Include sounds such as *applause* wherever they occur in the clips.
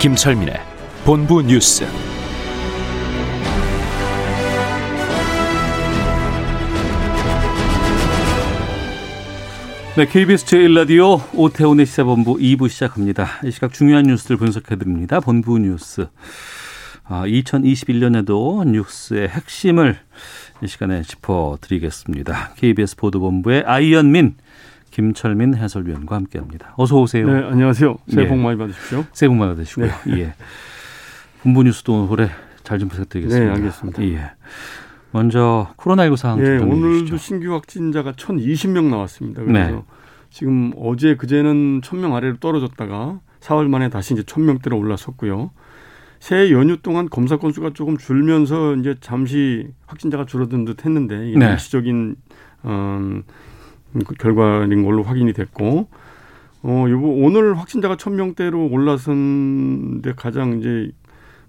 김철민의 본부 뉴스. 네, KBS 제1라디오 오태훈의 시사본부 2부 시작합니다. 이 시각 중요한 뉴스를 분석해드립니다. 본부 뉴스. 아, 2021년에도 뉴스의 핵심을 이 시간에 짚어드리겠습니다. KBS 보도본부의 아이언민, 김철민 해설위원과 함께합니다. 어서 오세요. 네, 안녕하세요. 새해 예. 복 많이 받으십시오. 새해 복 많이 받으시고요. 예. 본부 뉴스도 올해 잘 좀 부탁드리겠습니다. 네, 알겠습니다. 예. 먼저 코로나19 상황 예, 오늘도 주시죠. 신규 확진자가 1,020명 나왔습니다. 그래서 네. 지금 어제 그제는 1,000명 아래로 떨어졌다가 사흘 만에 다시 이제 1,000명대로 올라섰고요. 새해 연휴 동안 검사 건수가 조금 줄면서 이제 잠시 확진자가 줄어든 듯 했는데 이게 네. 일시적인 음, 그 결과인 걸로 확인이 됐고 어, 요거 오늘 확진자가 1,000명대로 올라선 데 가장 이제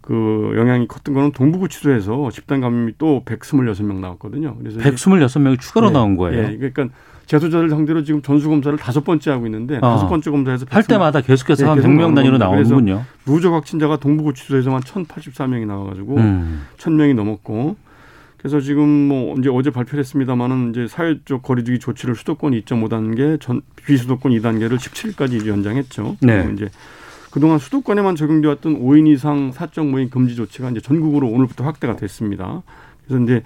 그 영향이 컸던 거는 동부구치소에서 집단 감염이 또 126명 나왔거든요. 그래서 이제 126명이 추가로 네, 나온 거예요. 예, 그러니까 재소자를 상대로 지금 전수 검사를 다섯 번째 하고 있는데 어. 다섯 번째 검사에서 할126 때마다 계속해서 네, 한 계속 100명 단위로 나오는. 나오는군요. 누적 확진자가 동부구치소에서만 1,084명이 나와 가지고 음. 1,000명이 넘었고 그래서 지금 뭐 이제 어제 발표를 했습니다만은 이제 사회적 거리두기 조치를 수도권 2.5단계, 전 비수도권 2단계를 17일까지 연장했죠. 네. 이제 그동안 수도권에만 적용돼 왔던 5인 이상 사적 모임 금지 조치가 이제 전국으로 오늘부터 확대가 됐습니다. 그래서 이제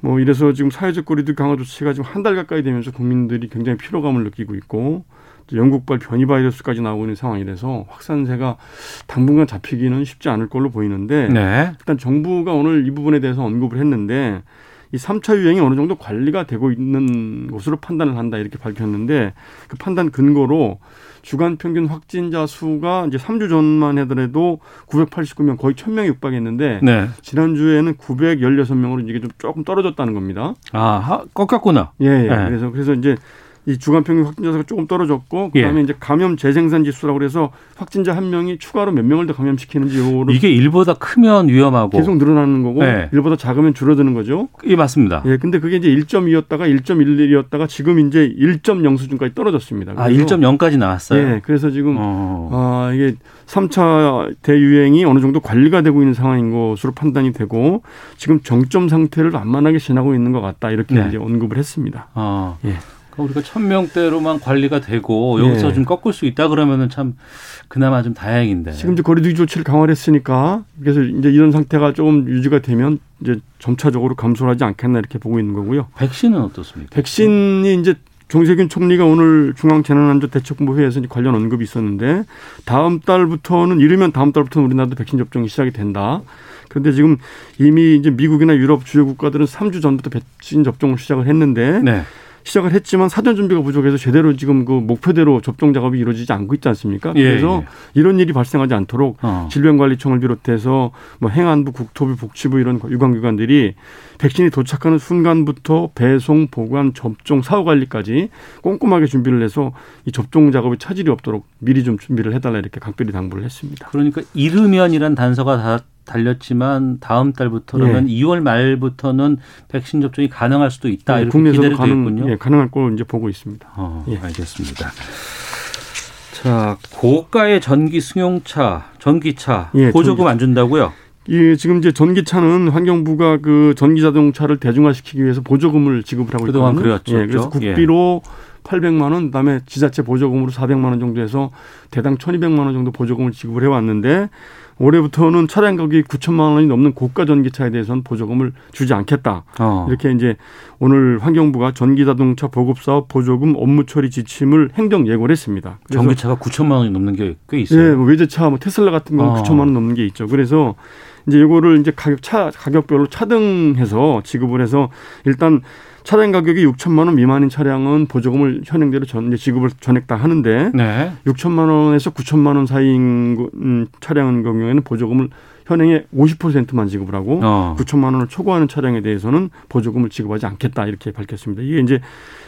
뭐 이래서 지금 사회적 거리두기 강화 조치가 지금 한 달 가까이 되면서 국민들이 굉장히 피로감을 느끼고 있고 또 영국발 변이 바이러스까지 나오고 있는 상황이라서 확산세가 당분간 잡히기는 쉽지 않을 걸로 보이는데 네. 일단 정부가 오늘 이 부분에 대해서 언급을 했는데 이 3차 유행이 어느 정도 관리가 되고 있는 것으로 판단을 한다 이렇게 밝혔는데 그 판단 근거로 주간 평균 확진자 수가 이제 3주 전만 하더라도 989명 거의 1000명이 육박했는데 네. 지난주에는 916명으로 이게 좀 조금 떨어졌다는 겁니다. 아, 하- 꺾였구나. 예, 예. 네. 그래서 그래서 이제 이 주간 평균 확진자 수가 조금 떨어졌고 그다음에 예. 이제 감염 재생산 지수라고 그래서 확진자 한 명이 추가로 몇 명을 더 감염시키는지 요거를 이게 일보다 크면 위험하고. 계속 늘어나는 거고 네. 일보다 작으면 줄어드는 거죠. 예, 맞습니다. 예, 근데 그게 이제 1.2였다가 1.11이었다가 지금 이제 1.0 수준까지 떨어졌습니다. 아, 그래서 1.0까지 나왔어요. 예, 그래서 지금 어. 아, 이게 3차 대유행이 어느 정도 관리가 되고 있는 상황인 것으로 판단이 되고 지금 정점 상태를 완만하게 지나고 있는 것 같다. 이렇게 네. 이제 언급을 했습니다. 어. 예. 그러니까 우리가 천 명대로만 관리가 되고 여기서 예. 좀 꺾을 수 있다 그러면은 참 그나마 좀 다행인데. 지금 이제 거리두기 조치를 강화를 했으니까 그래서 이제 이런 상태가 조금 유지가 되면 이제 점차적으로 감소하지 않겠나 이렇게 보고 있는 거고요. 백신은 어떻습니까? 백신이 이제 정세균 총리가 오늘 중앙재난안전대책본부 회의에서 이제 관련 언급이 있었는데 다음 달부터는 이르면 다음 달부터는 우리나라도 백신 접종이 시작이 된다. 그런데 지금 이미 이제 미국이나 유럽 주요 국가들은 3주 전부터 백신 접종을 시작을 했는데 네. 시작을 했지만 사전 준비가 부족해서 제대로 지금 그 목표대로 접종 작업이 이루어지지 않고 있지 않습니까? 예, 그래서 이런 일이 발생하지 않도록 어. 질병관리청을 비롯해서 뭐 행안부, 국토부, 복지부 이런 유관기관들이 백신이 도착하는 순간부터 배송, 보관, 접종, 사후 관리까지 꼼꼼하게 준비를 해서 이 접종 작업에 차질이 없도록 미리 좀 준비를 해달라 이렇게 각별히 당부를 했습니다. 그러니까 이르면이란 단서가 다 달렸지만 다음 달부터라면 2월 말부터는 백신 접종이 가능할 수도 있다 네, 이렇게 기대를 가능. 예, 가능할 걸 이제 보고 있습니다. 어, 예. 알겠습니다. 자, 고가의 전기 승용차, 전기차 예, 보조금 전기차. 안 준다고요? 이 지금 이제 전기차는 환경부가 그 전기 자동차를 대중화시키기 위해서 보조금을 지급을 하고 그동안 있거든요. 그랬죠. 예, 그래서 국비로 800만 원, 그다음에 지자체 보조금으로 400만 원 정도 해서 대당 1,200만 원 정도 보조금을 지급을 해왔는데 올해부터는 차량 가격이 9천만 원이 넘는 고가 전기차에 대해서는 보조금을 주지 않겠다. 어. 이렇게 이제 오늘 환경부가 전기자동차 보급사업 보조금 업무 처리 지침을 행정 예고를 했습니다. 전기차가 9천만 원이 넘는 게 꽤 있어요. 예, 뭐 외제차, 뭐 테슬라 같은 건 어. 9천만 원 넘는 게 있죠. 그래서 이제 이거를 이제 가격 차 가격별로 차등해서 지급을 해서 일단 차량 가격이 6천만 원 미만인 차량은 보조금을 현행대로 전 지급을 전액 다 하는데 네. 6천만 원에서 9천만 원 사이인 거- 음, 차량 경우에는 보조금을 현행의 50%만 지급을 하고 어. 9천만 원을 초과하는 차량에 대해서는 보조금을 지급하지 않겠다 이렇게 밝혔습니다. 이게 이제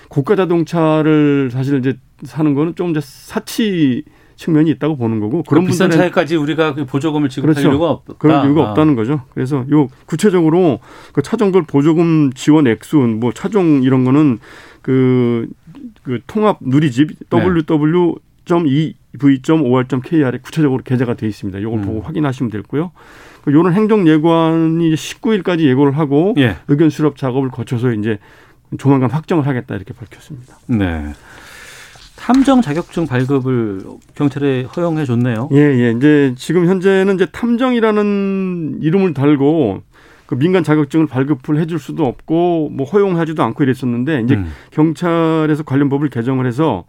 고가 자동차를 사실 이제 사는 거는 좀 이제 사치 측면이 있다고 보는 거고 그런 그런 비싼 분들은 차에까지 우리가 그 보조금을 지급할 그렇죠. 이유가 없다. 그런 이유가 아. 없다는 거죠. 그래서 요 구체적으로 그 차종별 보조금 지원 액수, 뭐 차종 이런 거는 그, 그 통합 누리집 네. www.ev.or.kr에 구체적으로 게재가 돼 있습니다. 요걸 음. 보고 확인하시면 되고요. 그 요런 행정 예고안이 이제 19일까지 예고를 하고 예. 의견 수렴 작업을 거쳐서 이제 조만간 확정을 하겠다 이렇게 밝혔습니다. 네. 탐정 자격증 발급을 경찰에 허용해 줬네요. 예, 예. 이제 지금 현재는 이제 탐정이라는 이름을 달고 그 민간 자격증을 발급을 해줄 수도 없고 뭐 허용하지도 않고 이랬었는데 이제 음. 경찰에서 관련 법을 개정을 해서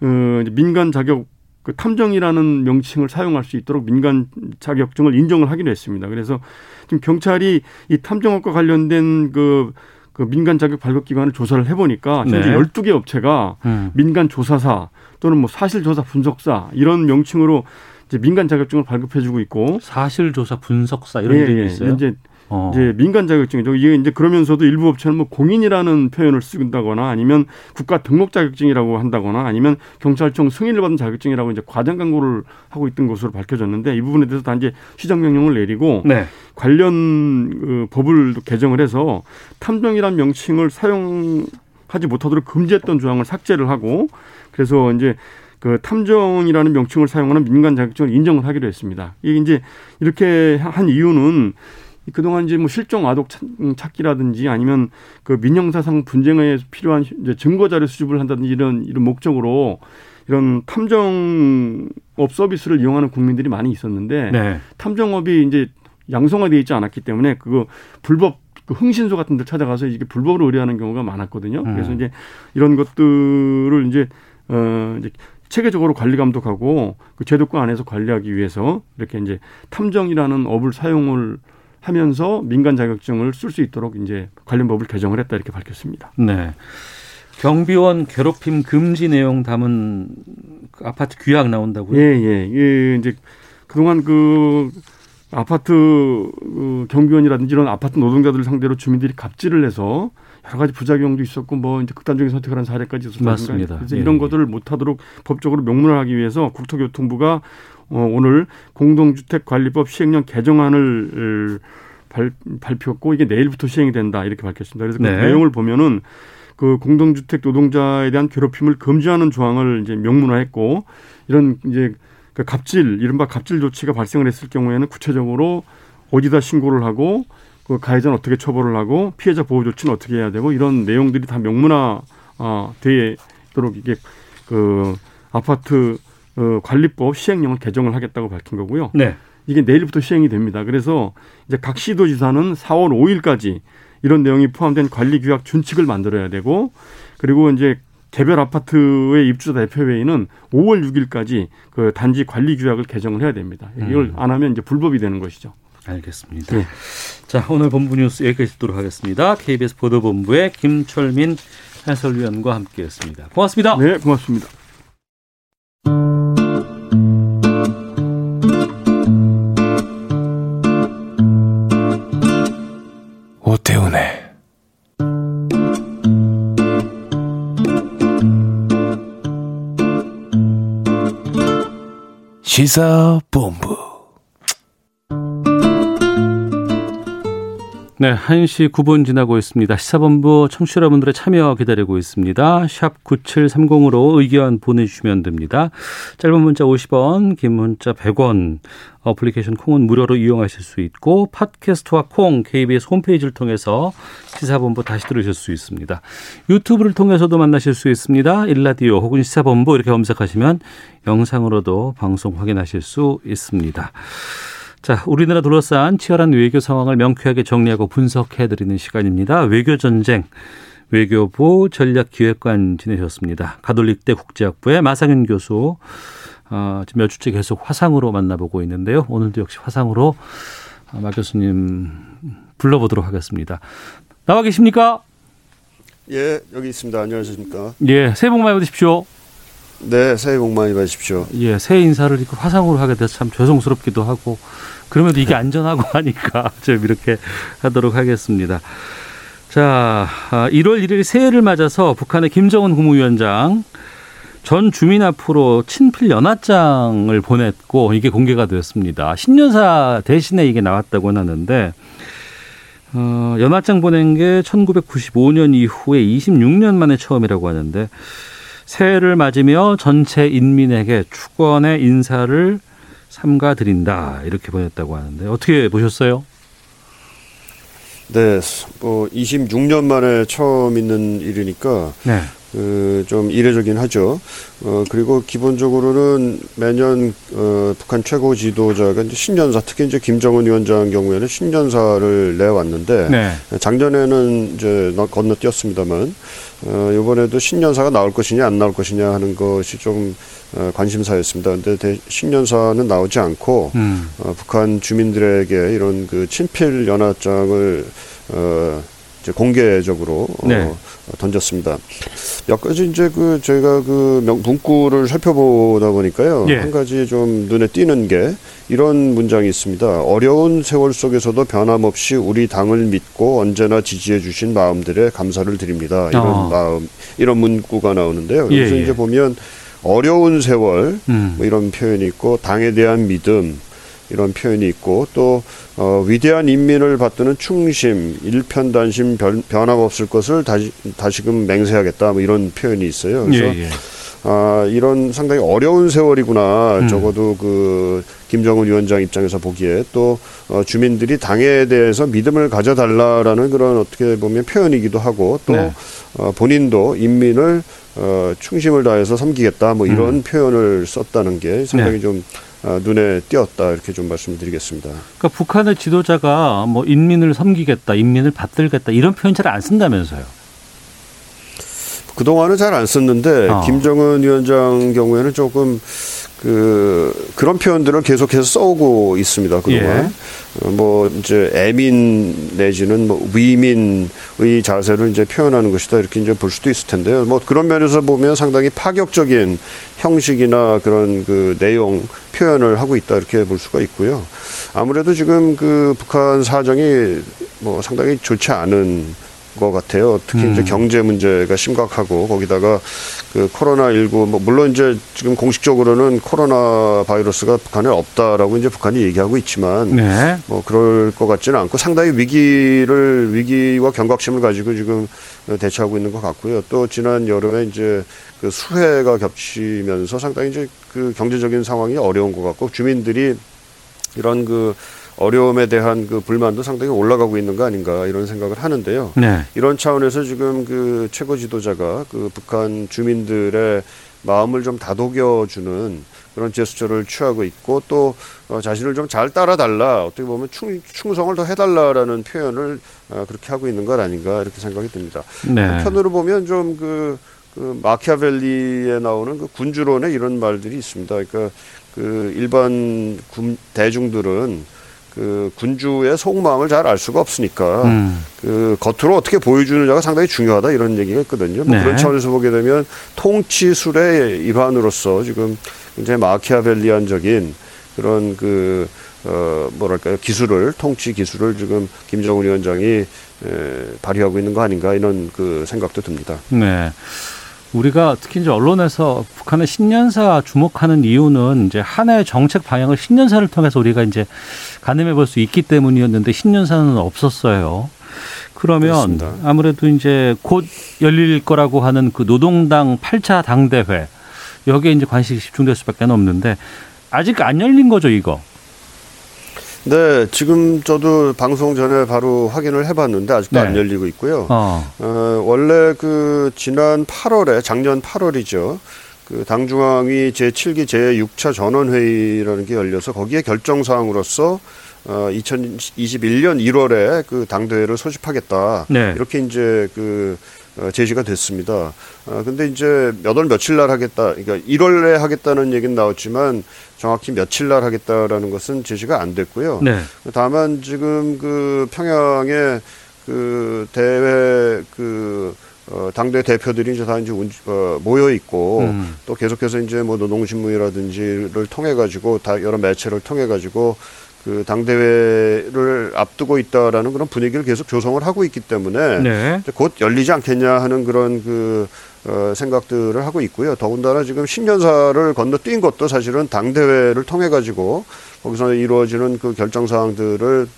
어 이제 민간 자격 그 탐정이라는 명칭을 사용할 수 있도록 민간 자격증을 인정을 하기로 했습니다. 그래서 지금 경찰이 이 탐정업과 관련된 그, 그 민간 자격 발급 기관을 조사를 해보니까 현재 네. 12개 업체가 음. 민간 조사사 또는 뭐 사실조사 분석사 이런 명칭으로 이제 민간 자격증을 발급해주고 있고 사실조사 분석사 이런 예, 이름이 예. 있어요. 이제 어. 이제 민간 자격증이죠. 이게 이제 그러면서도 일부 업체는 뭐 공인이라는 표현을 쓴다거나 아니면 국가 등록 자격증이라고 한다거나 아니면 경찰청 승인을 받은 자격증이라고 이제 과장 광고를 하고 있던 것으로 밝혀졌는데 이 부분에 대해서 단지 시정 명령을 내리고 네. 관련 그 법을 또 개정을 해서 탐정이란 명칭을 사용하지 못하도록 금지했던 조항을 삭제를 하고 그래서 이제 그 탐정이라는 명칭을 사용하는 민간 자격증을 인정을 하기로 했습니다. 이게 이제 이렇게 한 이유는 그동안 이제 뭐 실종 아동 찾- 음, 찾기라든지 아니면 그 민형사상 분쟁에 필요한 이제 증거 자료 수집을 한다든지 이런 이런 목적으로 이런 탐정업 서비스를 이용하는 국민들이 많이 있었는데 네. 탐정업이 이제 양성화되어 있지 않았기 때문에 그거 불법 그 흥신소 같은 데 찾아가서 이게 불법으로 의뢰하는 경우가 많았거든요. 음. 그래서 이제 이런 것들을 이제 어 이제 체계적으로 관리 감독하고 그 제도권 안에서 관리하기 위해서 이렇게 이제 탐정이라는 업을 사용을 하면서 민간 자격증을 쓸 수 있도록 이제 관련 법을 개정을 했다 이렇게 밝혔습니다. 네. 경비원 괴롭힘 금지 내용 담은 그 아파트 규약 나온다고요? 예, 예. 예, 이제 그동안 그 아파트 그 경비원이라든지 이런 아파트 노동자들을 상대로 주민들이 갑질을 해서 여러 가지 부작용도 있었고 뭐 이제 극단적인 선택을 한 사례까지 있었습니다. 맞습니다. 그래서 예, 이런 예. 것들을 못하도록 법적으로 명문화하기 위해서 국토교통부가 어, 오늘 공동주택관리법 시행령 개정안을 발, 발표했고 이게 내일부터 시행이 된다 이렇게 밝혔습니다. 그래서 그 네. 내용을 보면은 그 공동주택 노동자에 대한 괴롭힘을 금지하는 조항을 이제 명문화했고 이런 이제 그 갑질 이른바 갑질 조치가 발생을 했을 경우에는 구체적으로 어디다 신고를 하고 그 가해자는 어떻게 처벌을 하고 피해자 보호 조치는 어떻게 해야 되고 이런 내용들이 다 명문화 어, 되도록 이게 그 아파트 어, 관리법 시행령을 개정을 하겠다고 밝힌 거고요. 네. 이게 내일부터 시행이 됩니다. 그래서 이제 각 시도지사는 4월 5일까지 이런 내용이 포함된 관리 규약 준칙을 만들어야 되고 그리고 이제 개별 아파트의 입주자 대표회의는 5월 6일까지 그 단지 관리 규약을 개정을 해야 됩니다. 이걸 음. 안 하면 이제 불법이 되는 것이죠. 알겠습니다. 네. 자, 오늘 본부 뉴스 여기까지 듣도록 하겠습니다. KBS 보도본부의 김철민 해설위원과 함께했습니다. 고맙습니다. 네, 고맙습니다. 시사본부 네, 1시 9분 지나고 있습니다. 시사본부 청취자 여러분들의 참여 기다리고 있습니다. 샵 9730으로 의견 보내주시면 됩니다. 짧은 문자 50원, 긴 문자 100원, 어플리케이션 콩은 무료로 이용하실 수 있고 팟캐스트와 콩, KBS 홈페이지를 통해서 시사본부 다시 들으실 수 있습니다. 유튜브를 통해서도 만나실 수 있습니다. 일라디오 혹은 시사본부 이렇게 검색하시면 영상으로도 방송 확인하실 수 있습니다. 자, 우리나라 둘러싼 치열한 외교 상황을 명쾌하게 정리하고 분석해 드리는 시간입니다. 외교 전쟁. 외교부 전략기획관 지내셨습니다. 가톨릭대 국제학부의 마상현 교수. 어, 지금 몇 주째 계속 화상으로 만나보고 있는데요. 오늘도 역시 화상으로 아, 마 교수님 불러보도록 하겠습니다. 나와 계십니까? 예, 여기 있습니다. 안녕하십니까. 예, 새해 복 많이 받으십시오. 네, 새해 복 많이 받으십시오. 예, 새해 인사를 이렇게 화상으로 하게 돼서 참 죄송스럽기도 하고 그럼에도 이게 안전하고 *laughs* 하니까 좀 이렇게 하도록 하겠습니다. 자, 아, 1월 1일 새해를 맞아서 북한의 김정은 국무위원장 전 주민 앞으로 친필 연하장을 보냈고 이게 공개가 되었습니다. 신년사 대신에 이게 나왔다고 하는데 어, 연하장 보낸 게 1995년 이후에 26년 만에 처음이라고 하는데 새해를 맞으며 전체 인민에게 축원의 인사를 삼가 드린다 이렇게 보냈다고 하는데 어떻게 보셨어요? 네, 뭐 26년 만에 처음 있는 일이니까 네. 그좀 이례적인 하죠. 어 그리고 기본적으로는 매년 어 북한 최고 지도자가 이제 신년사 특히 이제 김정은 위원장 경우에는 신년사를 내왔는데 네. 작년에는 이제 너- 건너뛰었습니다만 어 이번에도 신년사가 나올 것이냐 안 나올 것이냐 하는 것이 좀 어, 관심사였습니다. 근데 대, 신년사는 나오지 않고 음. 어, 북한 주민들에게 이런 그 친필 연하장을 어, 공개적으로 어, 네. 던졌습니다. 몇 가지 이제 그 저희가 그 명, 문구를 살펴보다 보니까요 예. 한 가지 좀 눈에 띄는 게 이런 문장이 있습니다. 어려운 세월 속에서도 변함없이 우리 당을 믿고 언제나 지지해 주신 마음들에 감사를 드립니다. 이런 어. 마음 이런 문구가 나오는데요. 예, 그래서 예. 이제 보면 어려운 세월 음. 뭐 이런 표현이 있고 당에 대한 믿음 이런 표현이 있고 또 어, 위대한 인민을 받드는 충심, 일편단심 변, 변함없을 것을 다시 다시금 맹세하겠다 뭐 이런 표현이 있어요. 그래서 예, 예. 아 이런 상당히 어려운 세월이구나. 음. 적어도 그 김정은 위원장 입장에서 보기에 또 어, 주민들이 당에 대해서 믿음을 가져달라라는 그런 어떻게 보면 표현이기도 하고 또 네. 어, 본인도 인민을 어, 충심을 다해서 섬기겠다 뭐 이런 음. 표현을 썼다는 게 상당히 네. 좀 아, 눈에 띄었다 이렇게 좀 말씀드리겠습니다. 그러니까 북한의 지도자가 뭐 인민을 섬기겠다, 인민을 받들겠다 이런 표현 잘 안 쓴다면서요. 그 동안은 잘 안 썼는데 어. 김정은 위원장 경우에는 조금 그 그런 표현들을 계속해서 써오고 있습니다. 그동안 예. 어, 뭐 이제 애민 내지는 뭐 위민의 자세를 이제 표현하는 것이다 이렇게 이제 볼 수도 있을 텐데요. 뭐 그런 면에서 보면 상당히 파격적인 형식이나 그런 그 내용 표현을 하고 있다 이렇게 볼 수가 있고요. 아무래도 지금 그 북한 사정이 뭐 상당히 좋지 않은 것 같아요. 특히 이제 음. 경제 문제가 심각하고 거기다가 그 코로나 19 뭐 물론 이제 지금 공식적으로는 코로나 바이러스가 북한에 없다라고 이제 북한이 얘기하고 있지만 네. 뭐 그럴 것 같지는 않고 상당히 위기를 위기와 경각심을 가지고 지금 대처하고 있는 것 같고요. 또 지난 여름에 이제 그 수해가 겹치면서 상당히 이제 그 경제적인 상황이 어려운 것 같고 주민들이 이런 그 어려움에 대한 그 불만도 상당히 올라가고 있는 거 아닌가 이런 생각을 하는데요. 네. 이런 차원에서 지금 그 최고 지도자가 그 북한 주민들의 마음을 좀 다독여주는 그런 제스처를 취하고 있고 또 어, 자신을 좀 잘 따라달라 어떻게 보면 충, 충성을 더 해달라라는 표현을 어, 그렇게 하고 있는 것 아닌가 이렇게 생각이 듭니다. 네. 한편으로 보면 좀그 그 마키아벨리에 나오는 그 군주론에 이런 말들이 있습니다. 그러니까 그 일반 군 대중들은 그 군주의 속마음을 잘 알 수가 없으니까 음. 그 겉으로 어떻게 보여주느냐가 상당히 중요하다 이런 얘기가 있거든요. 뭐 네. 그런 차원에서 보게 되면 통치술의 일환으로서 지금 굉장히 마키아벨리안적인 그런 그 어, 뭐랄까요 기술을 통치 기술을 지금 김정은 위원장이 에, 발휘하고 있는 거 아닌가 이런 그 생각도 듭니다. 네. 우리가 특히 이제 언론에서 북한의 신년사 주목하는 이유는 이제 한 해의 정책 방향을 신년사를 통해서 우리가 이제 가늠해 볼 수 있기 때문이었는데 신년사는 없었어요. 그러면 그렇습니다. 아무래도 이제 곧 열릴 거라고 하는 그 노동당 8차 당대회 여기에 이제 관심이 집중될 수밖에 없는데 아직 안 열린 거죠, 이거. 네, 지금 저도 방송 전에 바로 확인을 해봤는데 아직도 네. 안 열리고 있고요. 어. 어, 원래 그 지난 8월에 작년 8월이죠. 그 당중앙위 제7기 제6차 전원회의라는 게 열려서 거기에 결정 사항으로서 어 2021년 1월에 그 당대회를 소집하겠다. 네. 이렇게 이제 그 어, 제시가 됐습니다. 아 근데 이제 몇 월 며칠 날 하겠다. 그러니까 1월에 하겠다는 얘기는 나왔지만 정확히 며칠 날 하겠다라는 것은 제시가 안 됐고요. 네. 다만 지금 그 평양에 그 대회 그 어, 당대 대표들이 이제 다 이제 운- 어, 모여 있고 음. 또 계속해서 이제 뭐 노동신문이라든지를 통해 가지고 다 여러 매체를 통해 가지고 그 당대회를 앞두고 있다라는 그런 분위기를 계속 조성을 하고 있기 때문에 네. 곧 열리지 않겠냐 하는 그런 그 어, 생각들을 하고 있고요. 더군다나 지금 신년사를 건너뛴 것도 사실은 당대회를 통해 가지고 거기서 이루어지는 그 결정 사항들을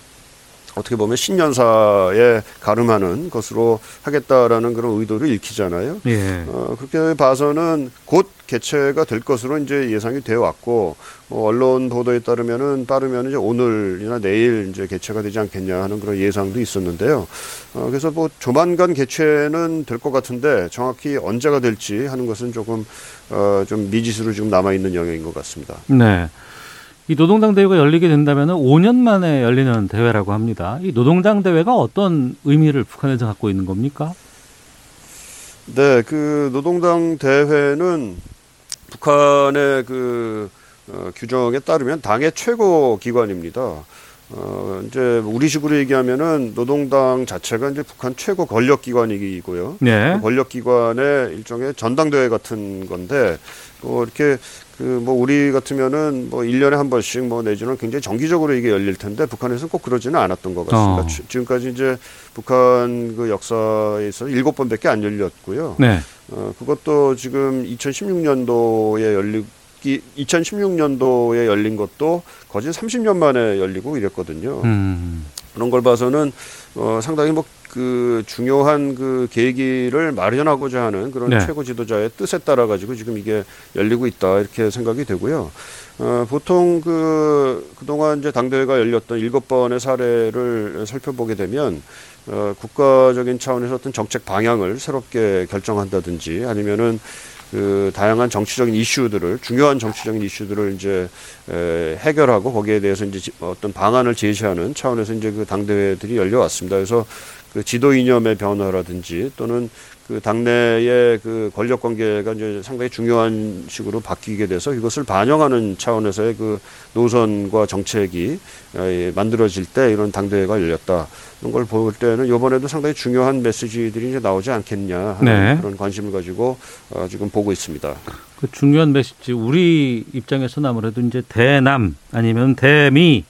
어떻게 보면 신년사에 가름하는 것으로 하겠다라는 그런 의도를 읽히잖아요. 예. 어, 그렇게 봐서는 곧 개최가 될 것으로 이제 예상이 되어 왔고 뭐 언론 보도에 따르면은 빠르면 이제 오늘이나 내일 이제 개최가 되지 않겠냐 하는 그런 예상도 있었는데요. 어, 그래서 뭐 조만간 개최는 될 것 같은데 정확히 언제가 될지 하는 것은 조금 어, 좀 미지수로 지금 남아 있는 영역인 것 같습니다. 네. 이 노동당 대회가 열리게 된다면 5년 만에 열리는 대회라고 합니다. 이 노동당 대회가 어떤 의미를 북한에서 갖고 있는 겁니까? 네, 그 노동당 대회는 북한의 그 어, 규정에 따르면 당의 최고 기관입니다. 어, 이제 우리식으로 얘기하면은 노동당 자체가 이제 북한 최고 권력 기관이고요. 네. 그 권력 기관의 일종의 전당대회 같은 건데 뭐 이렇게 그 뭐 우리 같으면은 뭐 1년에 한 번씩 뭐 내지는 굉장히 정기적으로 이게 열릴 텐데 북한에서는 꼭 그러지는 않았던 것 같습니다. 어. 지- 지금까지 이제 북한 그 역사에서 일곱 번밖에 안 열렸고요. 네. 어, 그것도 지금 2016년도에 열리기 2016년도에 열린 것도 거진 30년 만에 열리고 이랬거든요. 음. 그런 걸 봐서는 어, 상당히 뭐 그 중요한 그 계기를 마련하고자 하는 그런 네. 최고 지도자의 뜻에 따라 가지고 지금 이게 열리고 있다 이렇게 생각이 되고요. 어, 보통 그 그동안 이제 당대회가 열렸던 일곱 번의 사례를 살펴보게 되면 어, 국가적인 차원에서 어떤 정책 방향을 새롭게 결정한다든지 아니면은 그 다양한 정치적인 이슈들을 중요한 정치적인 이슈들을 이제 에, 해결하고 거기에 대해서 이제 지- 어떤 방안을 제시하는 차원에서 이제 그 당대회들이 열려왔습니다. 그래서 그 지도 이념의 변화라든지 또는 그 당내의 그 권력 관계가 이제 상당히 중요한 식으로 바뀌게 돼서 이것을 반영하는 차원에서의 그 노선과 정책이 에, 만들어질 때 이런 당대회가 열렸다. 이런 걸 볼 때는 이번에도 상당히 중요한 메시지들이 이제 나오지 않겠냐 하는 네. 그런 관심을 가지고 어, 지금 보고 있습니다. 그 중요한 메시지 우리 입장에서는 아무래도 이제 대남 아니면 대미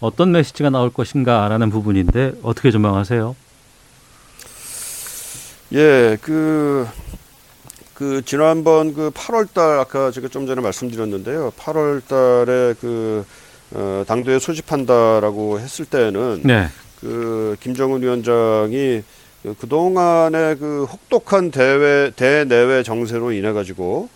어떤 메시지가 나올 것인가라는 부분인데 어떻게 전망하세요? 예, 그, 그, 지난번 그 8월 달, 아까 제가 좀 전에 말씀드렸는데요. 8월 달에 그, 어, 당대회 소집한다라고 했을 때는 네. 그, 김정은 위원장이 그 그동안의 그 혹독한 대외, 대내외 정세로 인해 가지고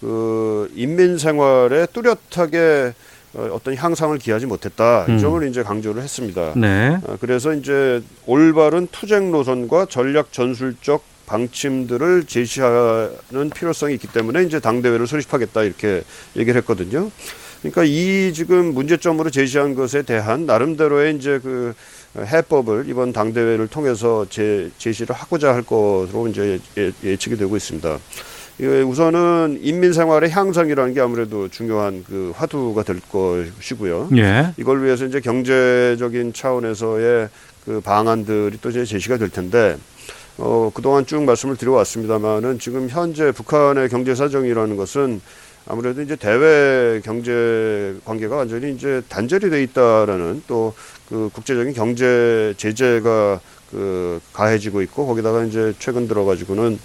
그 인민 생활에 뚜렷하게 어, 어떤 향상을 기하지 못했다. 음. 이 점을 이제 강조를 했습니다. 네. 아, 그래서 이제 올바른 투쟁 노선과 전략 전술적 방침들을 제시하는 필요성이 있기 때문에 이제 당 대회를 소집하겠다 이렇게 얘기를 했거든요. 그러니까 이 지금 문제점으로 제시한 것에 대한 나름대로의 이제 그 해법을 이번 당 대회를 통해서 제, 제시를 하고자 할 것으로 이제 예, 예측이 되고 있습니다. 우선은 인민 생활의 향상이라는 게 아무래도 중요한 그 화두가 될 것이고요. 예. 이걸 위해서 이제 경제적인 차원에서의 그 방안들이 또 이제 제시가 될 텐데 어 그동안 쭉 말씀을 드려왔습니다만은 지금 현재 북한의 경제 사정이라는 것은 아무래도 이제 대외 경제 관계가 완전히 이제 단절이 돼 있다라는 또 그 국제적인 경제 제재가 그 가해지고 있고 거기다가 이제 최근 들어 가지고는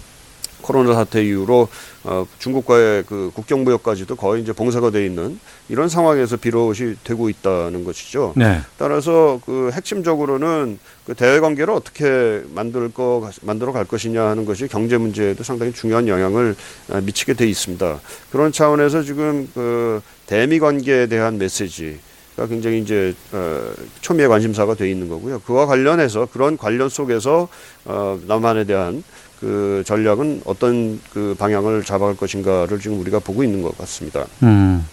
코로나 사태 이후로 어, 중국과의 그 국경 무역까지도 거의 이제 봉쇄가 돼 있는 이런 상황에서 비롯이 되고 있다는 것이죠. 네. 따라서 그 핵심적으로는 그 대외 관계를 어떻게 만들 거 만들어 갈 것이냐 하는 것이 경제 문제에도 상당히 중요한 영향을 어, 미치게 돼 있습니다. 그런 차원에서 지금 그 대미 관계에 대한 메시지 가 굉장히 이제 어, 초미의 관심사가 돼 있는 거고요. 그와 관련해서 그런 관련 속에서 어, 남한에 대한 그 전략은 어떤 그 방향을 잡아갈 것인가를 지금 우리가 보고 있는 것 같습니다. 음.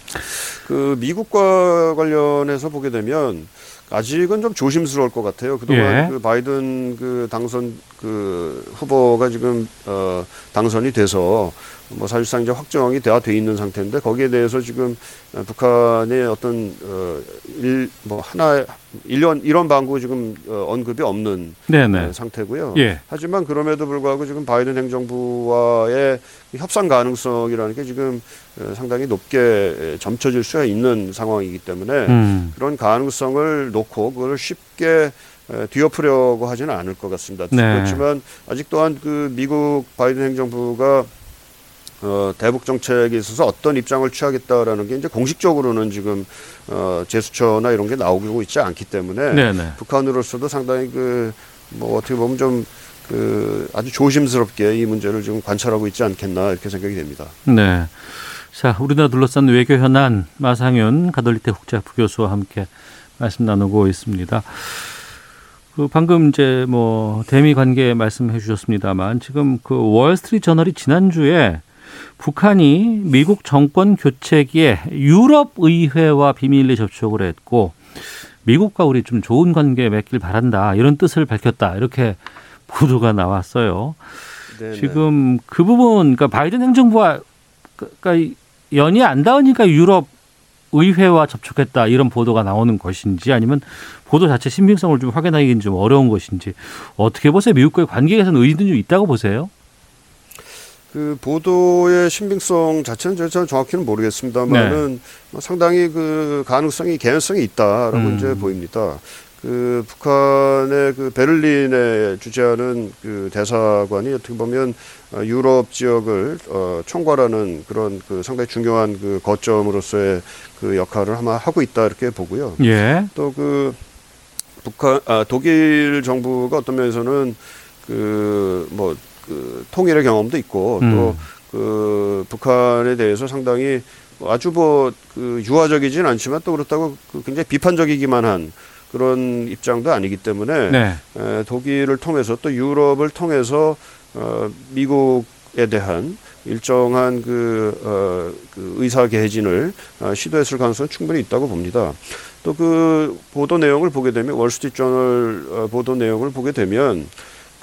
그 미국과 관련해서 보게 되면 아직은 좀 조심스러울 것 같아요. 그동안 예. 그 바이든 그 당선 그 후보가 지금 어 당선이 돼서 뭐 사실상 이제 확정이 다돼 있는 상태인데 거기에 대해서 지금 어, 북한의 어떤 어일뭐 하나 일련 이런 방구 지금 어, 언급이 없는 네네. 어, 상태고요. 예. 하지만 그럼에도 불구하고 지금 바이든 행정부와의 이 협상 가능성이라는 게 지금 어, 상당히 높게 점쳐질 수가 있는 상황이기 때문에 음. 그런 가능성을 놓고 그걸 쉽게 에, 뒤엎으려고 하지는 않을 것 같습니다. 네. 그렇지만 아직 또한 그 미국 바이든 행정부가 어, 대북 정책에 있어서 어떤 입장을 취하겠다라는 게 이제 공식적으로는 지금 어, 제스처나 이런 게 나오고 있지 않기 때문에 네네. 북한으로서도 상당히 그 뭐 어떻게 보면 좀 그 아주 조심스럽게 이 문제를 좀 관찰하고 있지 않겠나 이렇게 생각이 됩니다. 네. 자, 우리나라 둘러싼 외교 현안 마상윤 가톨릭대 국제 부교수와 함께 말씀 나누고 있습니다. 그 방금 이제 뭐 대미 관계 말씀해 주셨습니다만 지금 그 월스트리트 저널이 지난주에 북한이 미국 정권 교체기에 유럽 의회와 비밀리 접촉을 했고 미국과 우리 좀 좋은 관계 맺길 바란다 이런 뜻을 밝혔다 이렇게 보도가 나왔어요. 네네. 지금 그 부분, 그러니까 바이든 행정부와 그러니까 연이 안 닿으니까 유럽 의회와 접촉했다 이런 보도가 나오는 것인지 아니면 보도 자체 신빙성을 좀 확인하기는 좀 어려운 것인지 어떻게 보세요? 미국과의 관계 개선 의지는 좀 있다고 보세요? 그 보도의 신빙성 자체는 저- 저는 정확히는 모르겠습니다만은 뭐 상당히 그 가능성이 개연성이 있다라고 음. 이제 보입니다. 그 북한의 그 베를린에 주재하는 그 대사관이 어떻게 보면 어, 유럽 지역을 어, 총괄하는 그런 그 상당히 중요한 그 거점으로서의 그 역할을 아마 하고 있다 이렇게 보고요. 예. 또그 북한 아 독일 정부가 어떤 면에서는 그뭐 그 통일의 경험도 있고 음. 또그 북한에 대해서 상당히 아주 뭐 그 유화적이진 않지만 또 그렇다고 그 굉장히 비판적이기만 한 그런 입장도 아니기 때문에 네. 에, 독일을 통해서 또 유럽을 통해서 어, 미국에 대한 일정한 그, 어, 그 의사 개진을 어, 시도했을 가능성은 충분히 있다고 봅니다. 또 그 보도 내용을 보게 되면 월스트리트 저널 어, 보도 내용을 보게 되면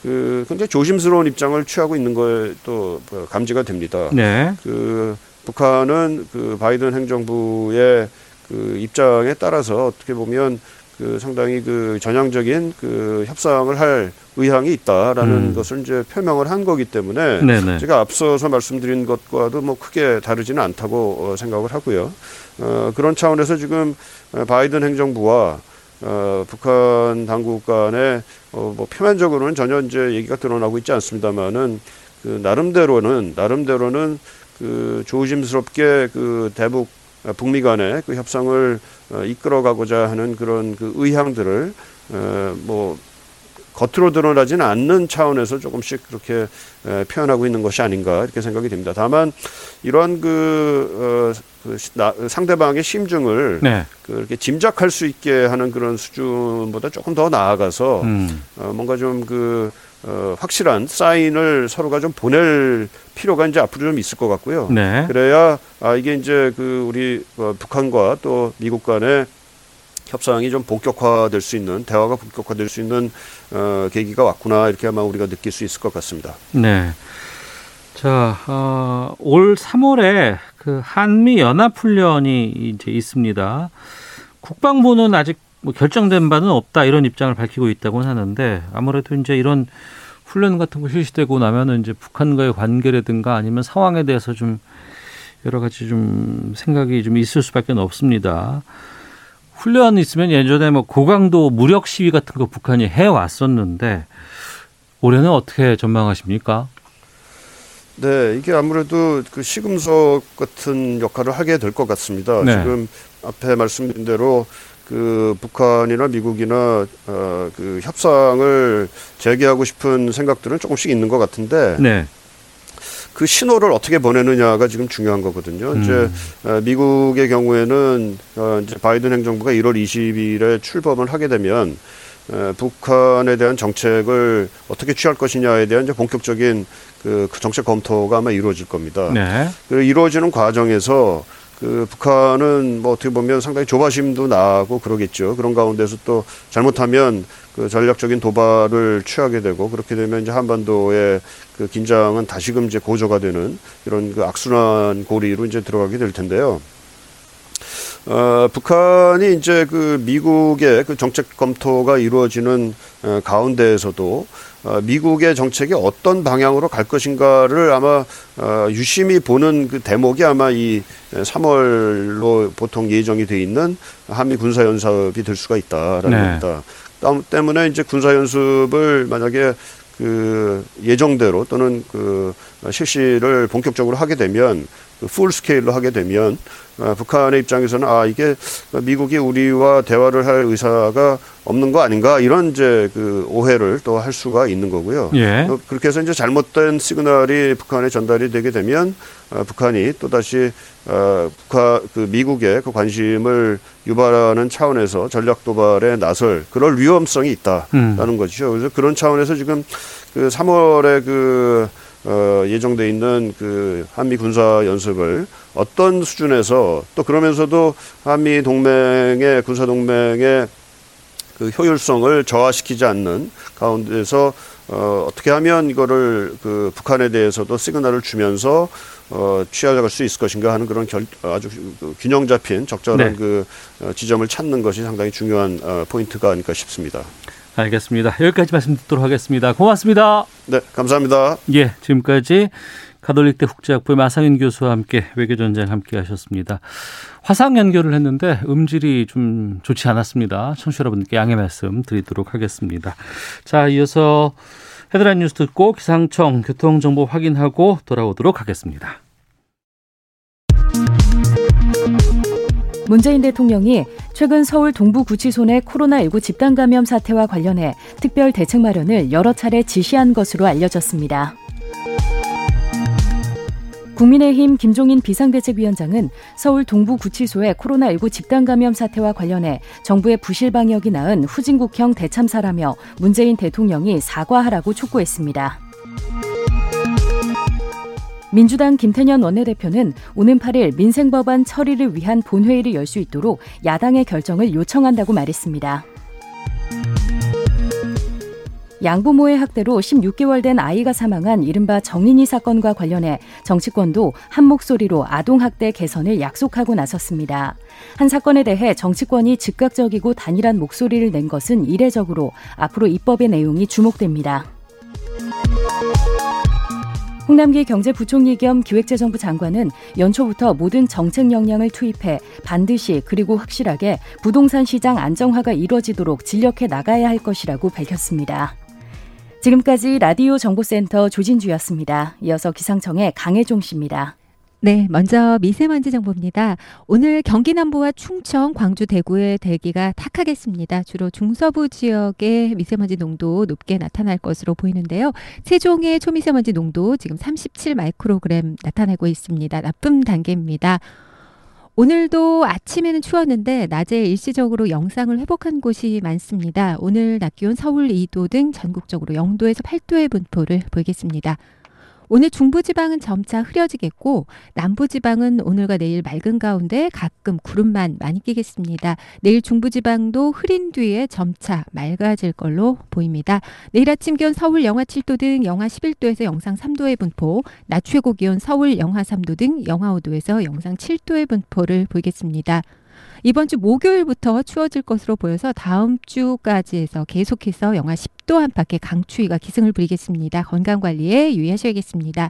그 굉장히 조심스러운 입장을 취하고 있는 거에 또 어, 감지가 됩니다. 네. 그 북한은 그 바이든 행정부의 그 입장에 따라서 어떻게 보면 그 상당히 그 전향적인 그 협상을 할 의향이 있다라는 음. 것을 이제 표명을 한 거기 때문에 네네. 제가 앞서서 말씀드린 것과도 뭐 크게 다르지는 않다고 어, 생각을 하고요. 어, 그런 차원에서 지금 어, 바이든 행정부와 어, 북한 당국 간에 어, 뭐 표면적으로는 전혀 이제 얘기가 드러나고 있지 않습니다만은 그 나름대로는 나름대로는 그 조심스럽게 그 대북 어, 북미 간의 그 협상을 어, 이끌어가고자 하는 그런 그 의향들을 어, 뭐 겉으로 드러나지는 않는 차원에서 조금씩 그렇게 에, 표현하고 있는 것이 아닌가 이렇게 생각이 됩니다. 다만 이러한 그, 어, 그 상대방의 심증을 네. 그렇게 짐작할 수 있게 하는 그런 수준보다 조금 더 나아가서 음. 어, 뭔가 좀그 어, 확실한 사인을 서로가 좀 보낼 필요가 이제 앞으로 좀 있을 것 같고요. 네. 그래야 아 이게 이제 그 우리 어, 북한과 또 미국 간의 협상이 좀 본격화될 수 있는 대화가 본격화될 수 있는 어, 계기가 왔구나 이렇게 아마 우리가 느낄 수 있을 것 같습니다. 네. 자, 어, 올 3월에 그 한미 연합 훈련이 이제 있습니다. 국방부는 아직 뭐 결정된 바는 없다 이런 입장을 밝히고 있다고는 하는데 아무래도 이제 이런 훈련 같은 거 실시되고 나면은 이제 북한과의 관계라든가 아니면 상황에 대해서 좀 여러 가지 좀 생각이 좀 있을 수밖에 없습니다. 훈련 있으면 예전에 뭐 고강도 무력 시위 같은 거 북한이 해 왔었는데 올해는 어떻게 전망하십니까? 네, 이게 아무래도 그 시금석 같은 역할을 하게 될 것 같습니다. 네. 지금 앞에 말씀드린 대로 그 북한이나 미국이나 어, 그 협상을 재개하고 싶은 생각들은 조금씩 있는 것 같은데 네. 그 신호를 어떻게 보내느냐가 지금 중요한 거거든요. 음. 이제 어, 미국의 경우에는 어, 이제 바이든 행정부가 1월 20일에 출범을 하게 되면 어, 북한에 대한 정책을 어떻게 취할 것이냐에 대한 이제 본격적인 그, 그 정책 검토가 아마 이루어질 겁니다. 네. 그 이루어지는 과정에서 그 북한은 뭐 어떻게 보면 상당히 조바심도 나고 그러겠죠. 그런 가운데서 또 잘못하면 그 전략적인 도발을 취하게 되고 그렇게 되면 이제 한반도의 그 긴장은 다시금 이제 고조가 되는 이런 그 악순환 고리로 이제 들어가게 될 텐데요. 어, 북한이 이제 그 미국의 그 정책 검토가 이루어지는 어, 가운데에서도 어, 미국의 정책이 어떤 방향으로 갈 것인가를 아마 어, 유심히 보는 그 대목이 아마 이 3월로 보통 예정이 돼 있는 한미 군사 연습이 될 수가 있다라는 네. 겁니다. 땀 때문에 이제 군사 연습을 만약에 그 예정대로 또는 그 실시를 본격적으로 하게 되면 그 풀 스케일로 하게 되면 어, 북한의 입장에서는 아 이게 미국이 우리와 대화를 할 의사가 없는 거 아닌가 이런 이제 그 오해를 또 할 수가 있는 거고요. 예. 어, 그렇게 해서 이제 잘못된 시그널이 북한에 전달이 되게 되면 어, 북한이 또 다시 어, 북한 그 미국의 그 관심을 유발하는 차원에서 전략 도발에 나설 그럴 위험성이 있다라는 음. 거죠. 그래서 그런 차원에서 지금 그 3월에 그 어, 예정돼 있는 그 한미 군사 연습을 어떤 수준에서 또 그러면서도 한미 동맹의 군사 동맹의 그 효율성을 저하시키지 않는 가운데서 어, 어떻게 하면 이거를 그 북한에 대해서도 시그널을 주면서 어, 취하갈 수 있을 것인가 하는 그런 결, 아주 그 균형 잡힌 적절한 네. 그 어, 지점을 찾는 것이 상당히 중요한 어, 포인트가 아닐까 싶습니다. 알겠습니다. 여기까지 말씀 듣도록 하겠습니다. 고맙습니다. 네, 감사합니다. 예, 지금까지 가톨릭대 국제학부의 마상인 교수와 함께 외교전쟁 함께 하셨습니다. 화상 연결을 했는데 음질이 좀 좋지 않았습니다. 청취자 여러분께 양해 말씀 드리도록 하겠습니다. 자, 이어서 헤드라인 뉴스 듣고 기상청 교통정보 확인하고 돌아오도록 하겠습니다. 문재인 대통령이 최근 서울 동부구치소 내 코로나19 집단 감염 사태와 관련해 특별 대책 마련을 여러 차례 지시한 것으로 알려졌습니다. 국민의힘 김종인 비상대책위원장은 서울 동부구치소의 코로나19 집단 감염 사태와 관련해 정부의 부실 방역이 낳은 후진국형 대참사라며 문재인 대통령이 사과하라고 촉구했습니다. 민주당 김태년 원내대표는 오는 8일 민생법안 처리를 위한 본회의를 열 수 있도록 야당의 결정을 요청한다고 말했습니다. 양부모의 학대로 16개월 된 아이가 사망한 이른바 정인이 사건과 관련해 정치권도 한 목소리로 아동학대 개선을 약속하고 나섰습니다. 한 사건에 대해 정치권이 즉각적이고 단일한 목소리를 낸 것은 이례적으로 앞으로 입법의 내용이 주목됩니다. 홍남기 경제부총리 겸 기획재정부 장관은 연초부터 모든 정책 역량을 투입해 반드시 그리고 확실하게 부동산 시장 안정화가 이뤄지도록 진력해 나가야 할 것이라고 밝혔습니다. 지금까지 라디오 정보센터 조진주였습니다. 이어서 기상청의 강혜종 씨입니다. 네, 먼저 미세먼지 정보입니다. 오늘 경기 남부와 충청, 광주, 대구의 대기가 탁하겠습니다. 주로 중서부 지역의 미세먼지 농도 높게 나타날 것으로 보이는데요. 세종의 초미세먼지 농도 지금 37 마이크로그램 나타내고 있습니다. 나쁨 단계입니다. 오늘도 아침에는 추웠는데 낮에 일시적으로 영상을 회복한 곳이 많습니다. 오늘 낮 기온 서울 2도 등 전국적으로 0도에서 8도의 분포를 보이겠습니다. 오늘 중부지방은 점차 흐려지겠고 남부지방은 오늘과 내일 맑은 가운데 가끔 구름만 많이 끼겠습니다. 내일 중부지방도 흐린 뒤에 점차 맑아질 걸로 보입니다. 내일 아침 기온 서울 영하 7도 등 영하 11도에서 영상 3도의 분포, 낮 최고 기온 서울 영하 3도 등 영하 5도에서 영상 7도의 분포를 보이겠습니다. 이번 주 목요일부터 추워질 것으로 보여서 다음 주까지 해서 계속해서 영하 10도 안팎의 강추위가 기승을 부리겠습니다. 건강 관리에 유의하셔야겠습니다.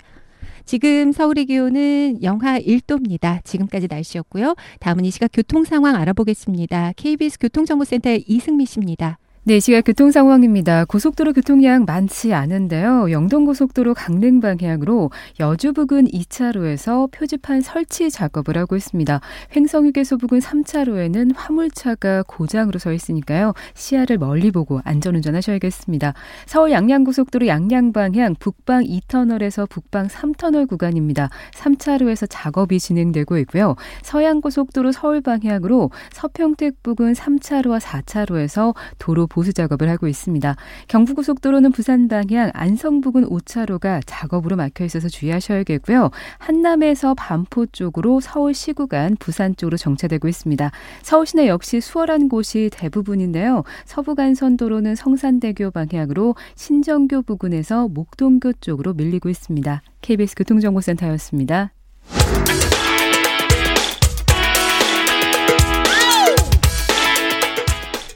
지금 서울의 기온은 영하 1도입니다. 지금까지 날씨였고요. 다음은 이 시각 교통 상황 알아보겠습니다. KBS 교통정보센터의 이승미 씨입니다. 네, 이 시각 교통 상황입니다. 고속도로 교통량 많지 않은데요. 영동고속도로 강릉 방향으로 여주 부근 2차로에서 표지판 설치 작업을 하고 있습니다. 횡성휴게소 부근 3차로에는 화물차가 고장으로 서 있으니까요. 시야를 멀리 보고 안전운전 하셔야겠습니다. 서울 양양고속도로 양양 방향 북방 2터널에서 북방 3터널 구간입니다. 3차로에서 작업이 진행되고 있고요. 서양고속도로 서울 방향으로 서평택 부근 3차로와 4차로에서 도로 보수 작업을 하고 있습니다. 경부고속도로는 부산 방향 안성 부근 5차로가 작업으로 막혀 있어서 주의하셔야겠고요. 한남에서 반포 쪽으로 서울 시 구 간 부산 쪽으로 정체되고 있습니다. 서울 시내 역시 수월한 곳이 대부분인데요. 서부간 선도로는 성산대교 방향으로 신정교 부근에서 목동교 쪽으로 밀리고 있습니다. KBS 교통정보센터였습니다.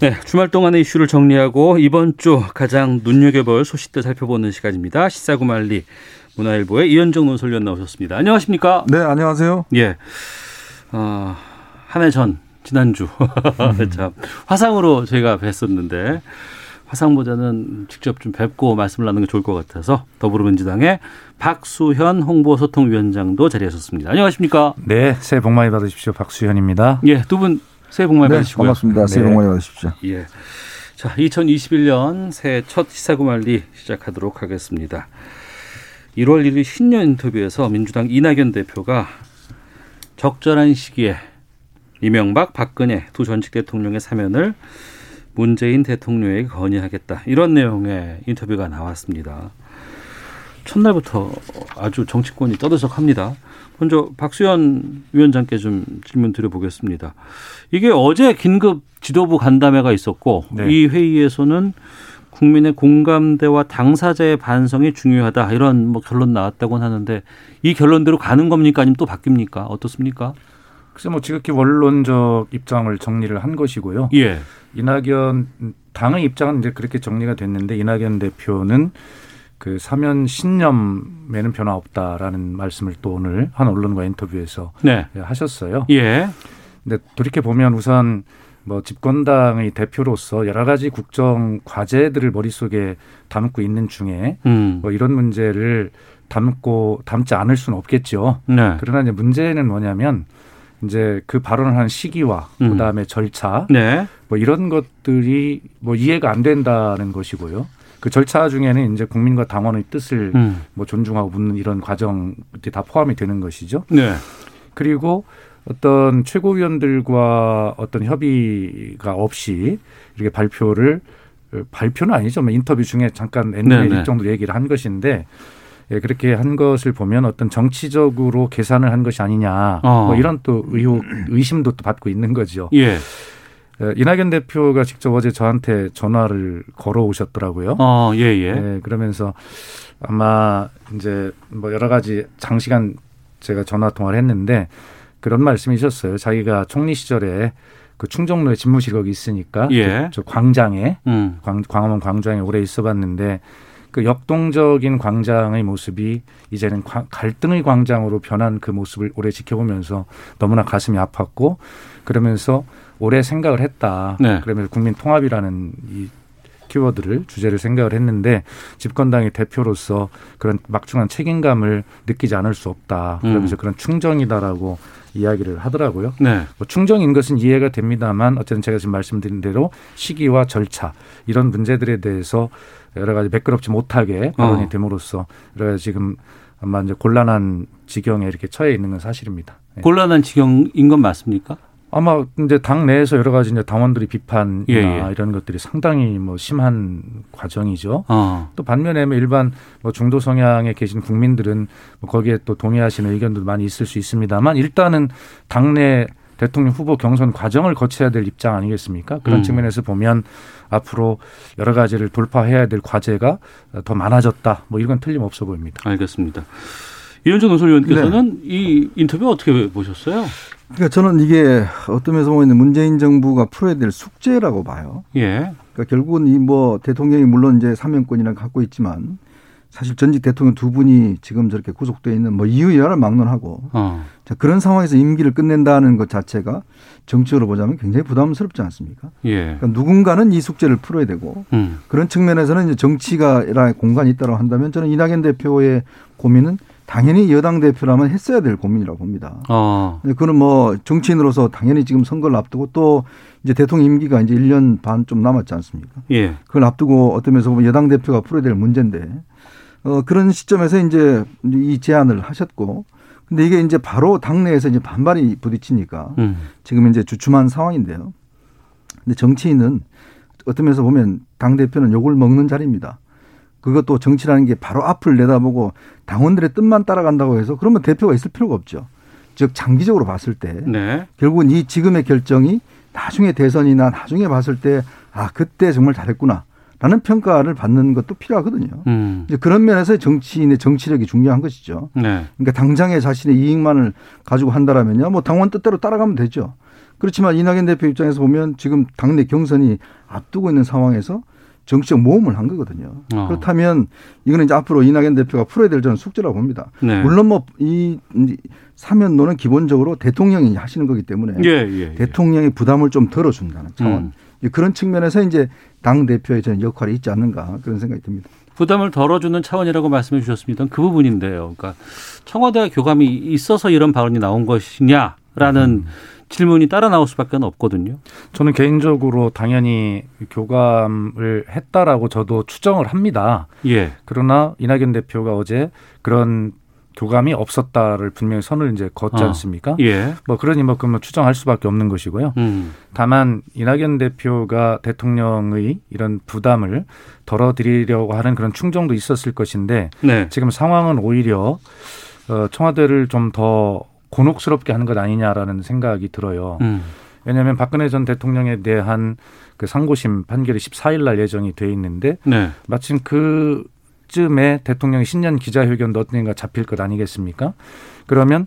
네, 주말 동안의 이슈를 정리하고 이번 주 가장 눈여겨볼 소식들 살펴보는 시간입니다. 시사구말리 문화일보의 이현정 논설위원 나오셨습니다. 안녕하십니까? 네, 안녕하세요. 예, 어, 한해 전 지난주 *laughs* 참 화상으로 저희가 뵀었는데 화상보다는 직접 좀 뵙고 말씀을 나누는 게 좋을 것 같아서 더불어민주당의 박수현 홍보소통위원장도 자리하셨습니다. 안녕하십니까? 네, 새해 복 많이 받으십시오. 박수현입니다. 예, 두 분 새해 복 많이 네, 받으시고요. 반갑습니다. 새해 복 많이 받으십시오. 예. 자, 2021년 새해 첫 시사구말리 시작하도록 하겠습니다. 1월 1일 신년 인터뷰에서 민주당 이낙연 대표가 적절한 시기에 이명박, 박근혜 두 전직 대통령의 사면을 문재인 대통령에게 건의하겠다. 이런 내용의 인터뷰가 나왔습니다. 첫날부터 아주 정치권이 떠들썩합니다. 먼저 박수현 위원장께 좀 질문 드려보겠습니다. 이게 어제 긴급 지도부 간담회가 있었고 네. 이 회의에서는 국민의 공감대와 당사자의 반성이 중요하다 이런 뭐 결론 나왔다고 하는데 이 결론대로 가는 겁니까 아니면 또 바뀝니까 어떻습니까? 글쎄 뭐 지극히 원론적 입장을 정리를 한 것이고요. 예. 이낙연 당의 입장은 이제 그렇게 정리가 됐는데 이낙연 대표는 그 사면 신념에는 변화 없다라는 말씀을 또 오늘 한 언론과 인터뷰에서 네. 하셨어요. 예. 근데 돌이켜 보면 우선 뭐 집권당의 대표로서 여러 가지 국정 과제들을 머릿속에 담고 있는 중에 음. 뭐 이런 문제를 담고 담지 않을 수는 없겠죠. 네. 그러나 이제 문제는 뭐냐면 이제 그 발언을 한 시기와 음. 그다음에 절차 네. 뭐 이런 것들이 뭐 이해가 안 된다는 것이고요. 그 절차 중에는 이제 국민과 당원의 뜻을 음. 뭐 존중하고 묻는 이런 과정들이 다 포함이 되는 것이죠. 네. 그리고 어떤 최고위원들과 어떤 협의가 없이 이렇게 발표를 발표는 아니죠. 뭐 인터뷰 중에 잠깐 네네. 엔드메일 정도 얘기를 한 것인데 예, 그렇게 한 것을 보면 어떤 정치적으로 계산을 한 것이 아니냐 어. 뭐 이런 또 의혹 의심도 또 받고 있는 거죠. 예. 예, 이낙연 대표가 직접 어제 저한테 전화를 걸어 오셨더라고요. 어, 예, 예. 예, 그러면서 아마 이제 뭐 여러 가지 장시간 제가 전화 통화를 했는데 그런 말씀이셨어요. 자기가 총리 시절에 그 충정로에 집무실 거기 있으니까 예. 저, 저 광장에 음. 광, 광화문 광장에 오래 있어봤는데 그 역동적인 광장의 모습이 이제는 과- 갈등의 광장으로 변한 그 모습을 오래 지켜보면서 너무나 가슴이 아팠고 그러면서 오래 생각을 했다. 네. 그러면서 국민 통합이라는 이 키워드를 주제를 생각을 했는데 집권당의 대표로서 그런 막중한 책임감을 느끼지 않을 수 없다. 그러면서 음. 그런 충정이다라고 이야기를 하더라고요. 네. 뭐 충정인 것은 이해가 됩니다만 어쨌든 제가 지금 말씀드린 대로 시기와 절차 이런 문제들에 대해서 여러 가지 매끄럽지 못하게 발언이 어. 됨으로써 여러 가지 지금 아마 이제 곤란한 지경에 이렇게 처해 있는 건 사실입니다. 예. 곤란한 지경인 건 맞습니까? 아마 이제 당 내에서 여러 가지 이제 당원들이 비판이나 예, 예. 이런 것들이 상당히 뭐 심한 과정이죠. 어. 또 반면에 뭐 일반 뭐 중도 성향에 계신 국민들은 뭐 거기에 또 동의하시는 의견도 많이 있을 수 있습니다만 일단은 당내 대통령 후보 경선 과정을 거쳐야 될 입장 아니겠습니까? 그런 음. 측면에서 보면 앞으로 여러 가지를 돌파해야 될 과제가 더 많아졌다. 뭐 이건 틀림없어 보입니다. 알겠습니다. 이현정 논설위원께서는 이 인터뷰 어떻게 보셨어요? 그러니까 저는 이게 어떤 면에서 보면 문재인 정부가 풀어야 될 숙제라고 봐요. 예. 그러니까 결국은 이 뭐 대통령이 물론 이제 사면권이랑 갖고 있지만 사실 전직 대통령 두 분이 지금 저렇게 구속돼 있는 뭐 이유 여하를 막론하고 어. 자, 그런 상황에서 임기를 끝낸다는 것 자체가 정치적으로 보자면 굉장히 부담스럽지 않습니까? 예. 그러니까 누군가는 이 숙제를 풀어야 되고 음. 그런 측면에서는 이제 정치가라 공간이 있다고 한다면 저는 이낙연 대표의 고민은 당연히 여당 대표라면 했어야 될 고민이라고 봅니다. 어. 그는 뭐 정치인으로서 당연히 지금 선거를 앞두고 또 이제 대통령 임기가 이제 1년 반 좀 남았지 않습니까? 예. 그걸 앞두고 어떤 면에서 보면 여당 대표가 풀어야 될 문제인데 어 그런 시점에서 이제 이 제안을 하셨고 근데 이게 이제 바로 당내에서 이제 반발이 부딪히니까 음. 지금 이제 주춤한 상황인데요. 근데 정치인은 어떤 면에서 보면 당 대표는 욕을 먹는 자리입니다. 그것도 정치라는 게 바로 앞을 내다보고 당원들의 뜻만 따라간다고 해서 그러면 대표가 있을 필요가 없죠. 즉 장기적으로 봤을 때 네. 결국은 이 지금의 결정이 나중에 대선이나 나중에 봤을 때 아 그때 정말 잘했구나. 라는 평가를 받는 것도 필요하거든요. 음. 이제 그런 면에서 정치인의 정치력이 중요한 것이죠. 네. 그러니까 당장에 자신의 이익만을 가지고 한다라면요, 뭐 당원 뜻대로 따라가면 되죠. 그렇지만 이낙연 대표 입장에서 보면 지금 당내 경선이 앞두고 있는 상황에서 정치적 모험을 한 거거든요. 어. 그렇다면 이거는 이제 앞으로 이낙연 대표가 풀어야 될 저는 숙제라고 봅니다. 네. 물론 뭐 이 사면론은 기본적으로 대통령이 하시는 거기 때문에 예, 예, 예. 대통령이 부담을 좀 덜어준다는 차원 음. 그런 측면에서 이제 당 대표의 저는 역할이 있지 않는가 그런 생각이 듭니다. 부담을 덜어주는 차원이라고 말씀해 주셨습니다. 그 부분인데요. 그러니까 청와대와 교감이 있어서 이런 발언이 나온 것이냐라는 질문이 따라 나올 수밖에 없거든요. 저는 개인적으로 당연히 교감을 했다라고 저도 추정을 합니다. 예. 그러나 이낙연 대표가 어제 그런 교감이 없었다를 분명히 선을 이제 걷지 어. 않습니까? 예. 뭐 그러니 뭐 그러면 추정할 수밖에 없는 것이고요. 음. 다만 이낙연 대표가 대통령의 이런 부담을 덜어드리려고 하는 그런 충정도 있었을 것인데 네. 지금 상황은 오히려 어, 청와대를 좀더 곤혹스럽게 하는 것 아니냐라는 생각이 들어요. 음. 왜냐하면 박근혜 전 대통령에 대한 그 상고심 판결이 14일 날 예정이 돼 있는데 네. 마침 그 쯤에 대통령이 신년 기자회견도 어딘가 잡힐 것 아니겠습니까? 그러면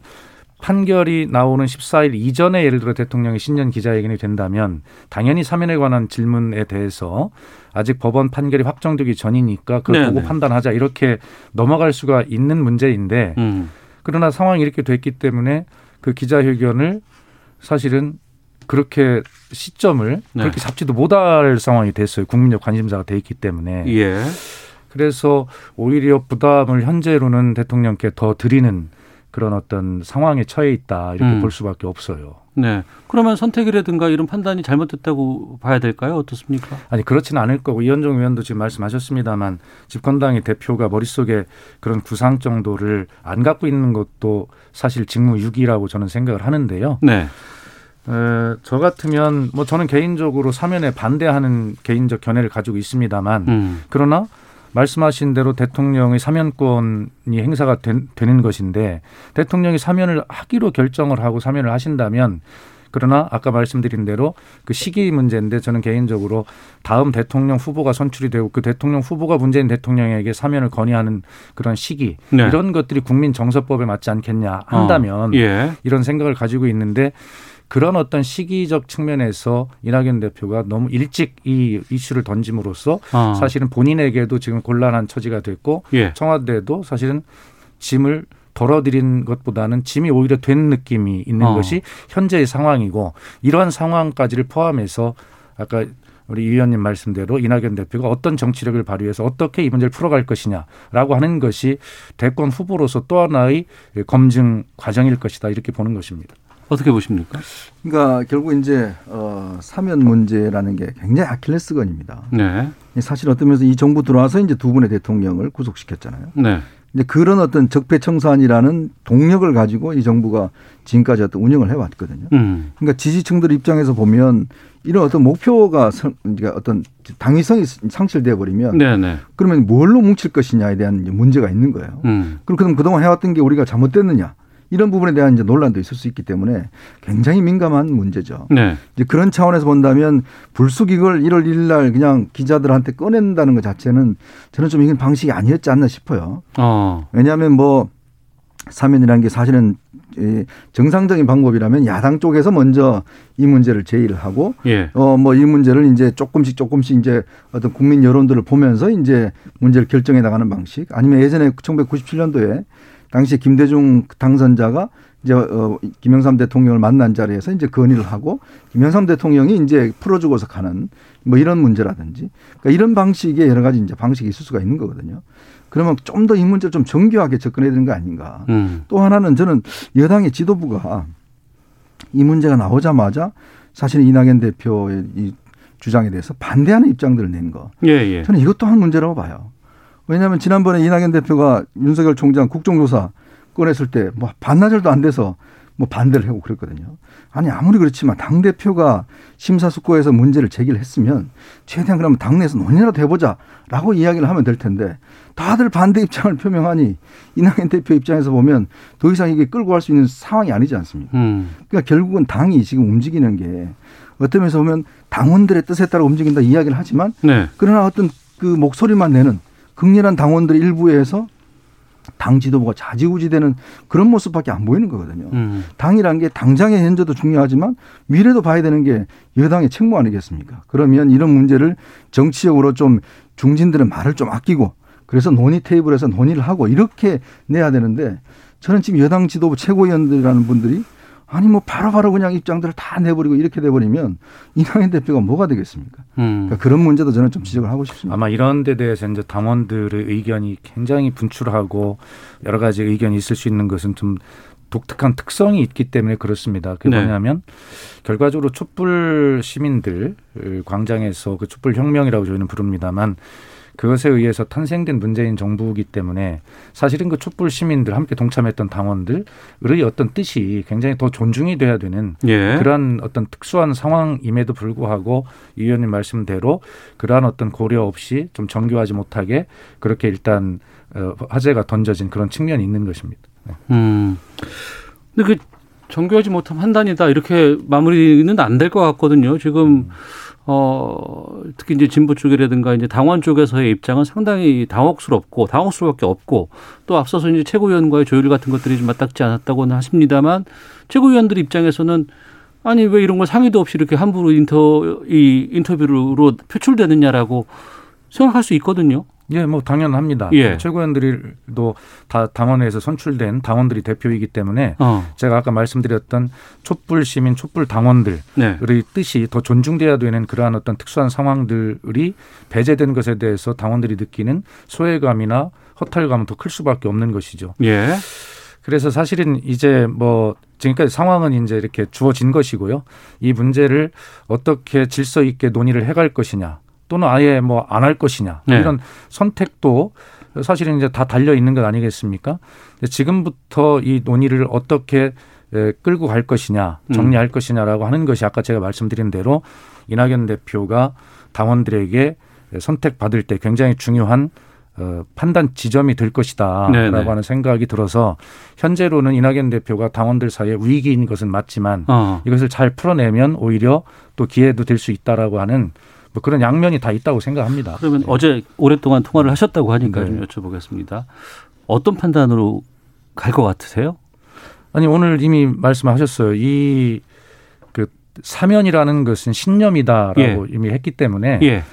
판결이 나오는 14일 이전에 예를 들어 대통령이 신년 기자회견이 된다면 당연히 사면에 관한 질문에 대해서 아직 법원 판결이 확정되기 전이니까 그걸 네, 보고 네. 판단하자 이렇게 넘어갈 수가 있는 문제인데 음. 그러나 상황이 이렇게 됐기 때문에 그 기자회견을 사실은 그렇게 시점을 네. 그렇게 잡지도 못할 상황이 됐어요. 국민적 관심사가 돼 있기 때문에. 예. 그래서 오히려 부담을 현재로는 대통령께 더 드리는 그런 어떤 상황에 처해 있다 이렇게 음. 볼 수밖에 없어요. 네. 그러면 선택이라든가 이런 판단이 잘못됐다고 봐야 될까요? 어떻습니까? 아니 그렇지는 않을 거고 이현종 의원도 지금 말씀하셨습니다만 집권당의 대표가 머릿속에 그런 구상 정도를 안 갖고 있는 것도 사실 직무유기라고 저는 생각을 하는데요. 네. 에, 저 같으면 뭐 저는 개인적으로 사면에 반대하는 개인적 견해를 가지고 있습니다만 음. 그러나 말씀하신 대로 대통령의 사면권이 행사가 된, 되는 것인데 대통령이 사면을 하기로 결정을 하고 사면을 하신다면 그러나 아까 말씀드린 대로 그 시기 문제인데 저는 개인적으로 다음 대통령 후보가 선출이 되고 그 대통령 후보가 문재인 대통령에게 사면을 건의하는 그런 시기 네. 이런 것들이 국민 정서법에 맞지 않겠냐 한다면 어. 예. 이런 생각을 가지고 있는데 그런 어떤 시기적 측면에서 이낙연 대표가 너무 일찍 이 이슈를 던짐으로써 어. 사실은 본인에게도 지금 곤란한 처지가 됐고 예. 청와대도 사실은 짐을 덜어드린 것보다는 짐이 오히려 된 느낌이 있는 어. 것이 현재의 상황이고 이러한 상황까지를 포함해서 아까 우리 이 의원님 말씀대로 이낙연 대표가 어떤 정치력을 발휘해서 어떻게 이 문제를 풀어갈 것이냐라고 하는 것이 대권 후보로서 또 하나의 검증 과정일 것이다 이렇게 보는 것입니다. 어떻게 보십니까? 그러니까 결국 이제 어, 사면 문제라는 게 굉장히 아킬레스건입니다. 네. 사실 어떤 면에서 이 정부 들어와서 이제 두 분의 대통령을 구속시켰잖아요. 네. 이제 그런 어떤 적폐청산이라는 동력을 가지고 이 정부가 지금까지 어떤 운영을 해왔거든요. 음. 그러니까 지지층들 입장에서 보면 이런 어떤 목표가 성- 그러니까 어떤 당위성이 상실돼 버리면 네, 네. 그러면 뭘로 뭉칠 것이냐에 대한 문제가 있는 거예요. 음. 그럼 그럼 그동안 해왔던 게 우리가 잘못됐느냐 이런 부분에 대한 이제 논란도 있을 수 있기 때문에 굉장히 민감한 문제죠. 네. 이제 그런 차원에서 본다면 불쑥 이걸 1월 1일 날 그냥 기자들한테 꺼낸다는 것 자체는 저는 좀 이건 방식이 아니었지 않나 싶어요. 어. 왜냐하면 뭐 사면이라는 게 사실은 이 정상적인 방법이라면 야당 쪽에서 먼저 이 문제를 제의를 하고 예. 어뭐 이 문제를 이제 조금씩 조금씩 이제 어떤 국민 여론들을 보면서 이제 문제를 결정해 나가는 방식 아니면 예전에 1997년도에 당시 김대중 당선자가 이제 어 김영삼 대통령을 만난 자리에서 이제 건의를 하고 김영삼 대통령이 이제 풀어주고서 가는 뭐 이런 문제라든지 그러니까 이런 방식의 여러 가지 이제 방식이 있을 수가 있는 거거든요. 그러면 좀 더 이 문제를 좀 정교하게 접근해야 되는 거 아닌가. 음. 또 하나는 저는 여당의 지도부가 이 문제가 나오자마자 사실 이낙연 대표의 이 주장에 대해서 반대하는 입장들을 낸 거. 예, 예. 저는 이것도 한 문제라고 봐요. 왜냐하면 지난번에 이낙연 대표가 윤석열 총장 국정조사 꺼냈을 때 뭐 반나절도 안 돼서 뭐 반대를 하고 그랬거든요. 아니 아무리 그렇지만 당 대표가 심사숙고해서 문제를 제기를 했으면 최대한 그러면 당내에서 논의라도 해보자라고 이야기를 하면 될 텐데 다들 반대 입장을 표명하니 이낙연 대표 입장에서 보면 더 이상 이게 끌고 갈 수 있는 상황이 아니지 않습니까? 음. 그러니까 결국은 당이 지금 움직이는 게 어떤 면에서 보면 당원들의 뜻에 따라 움직인다 이야기를 하지만 네. 그러나 어떤 그 목소리만 내는 극렬한 당원들 일부에서 당 지도부가 좌지우지되는 그런 모습밖에 안 보이는 거거든요. 음. 당이라는 게 당장의 현재도 중요하지만 미래도 봐야 되는 게 여당의 책무 아니겠습니까? 그러면 이런 문제를 정치적으로 좀 중진들의 말을 좀 아끼고 그래서 논의 테이블에서 논의를 하고 이렇게 내야 되는데 저는 지금 여당 지도부 최고위원들이라는 분들이 아니 뭐 바로 바로 그냥 입장들을 다 내버리고 이렇게 돼버리면 이낙연 대표가 뭐가 되겠습니까? 음. 그러니까 그런 문제도 저는 좀 지적을 하고 싶습니다. 아마 이런 데 대해서 이제 당원들의 의견이 굉장히 분출하고 여러 가지 의견이 있을 수 있는 것은 좀 독특한 특성이 있기 때문에 그렇습니다. 그게 네. 뭐냐면 결과적으로 촛불 시민들 광장에서 그 촛불 혁명이라고 저희는 부릅니다만 그것에 의해서 탄생된 문재인 정부이기 때문에 사실은 그 촛불 시민들 함께 동참했던 당원들의 어떤 뜻이 굉장히 더 존중이 돼야 되는 예. 그러한 어떤 특수한 상황임에도 불구하고 이 의원님 말씀대로 그러한 어떤 고려 없이 좀 정교하지 못하게 그렇게 일단 어, 화제가 던져진 그런 측면이 있는 것입니다. 네. 음. 근데 그 정교하지 못한 판단이다 이렇게 마무리는 안 될 것 같거든요. 지금 어 특히 이제 진보 쪽이라든가 이제 당원 쪽에서의 입장은 상당히 당혹스럽고 당혹스러울밖에 없고 또 앞서서 이제 최고위원과의 조율 같은 것들이 좀 맞닥지 않았다고는 하십니다만 최고위원들 입장에서는 아니 왜 이런 걸 상의도 없이 이렇게 함부로 인터 이 인터뷰로 표출되느냐라고 생각할 수 있거든요. 예, 뭐 당연합니다. 예. 최고위원들도 다 당원에서 선출된 당원들이 대표이기 때문에 어. 제가 아까 말씀드렸던 촛불 시민, 촛불 당원들의 네. 뜻이 더 존중돼야 되는 그러한 어떤 특수한 상황들이 배제된 것에 대해서 당원들이 느끼는 소외감이나 허탈감은 더 클 수밖에 없는 것이죠. 예. 그래서 사실은 이제 뭐 지금까지 상황은 이제 이렇게 주어진 것이고요. 이 문제를 어떻게 질서 있게 논의를 해갈 것이냐 또는 아예 뭐 안 할 것이냐 네. 이런 선택도 사실은 이제 다 달려 있는 것 아니겠습니까? 지금부터 이 논의를 어떻게 에, 끌고 갈 것이냐, 정리할 것이냐라고 하는 것이 아까 제가 말씀드린 대로 이낙연 대표가 당원들에게 선택받을 때 굉장히 중요한 어, 판단 지점이 될 것이다라고 네네. 하는 생각이 들어서 현재로는 이낙연 대표가 당원들 사이에 위기인 것은 맞지만 어. 이것을 잘 풀어내면 오히려 또 기회도 될 수 있다라고 하는 뭐 그런 양면이 다 있다고 생각합니다. 그러면 어제 오랫동안 통화를 하셨다고 하니까 네. 좀 여쭤보겠습니다. 어떤 판단으로 갈 것 같으세요? 아니 오늘 이미 말씀하셨어요. 이 그 사면이라는 것은 신념이다라고 예. 이미 했기 때문에 예.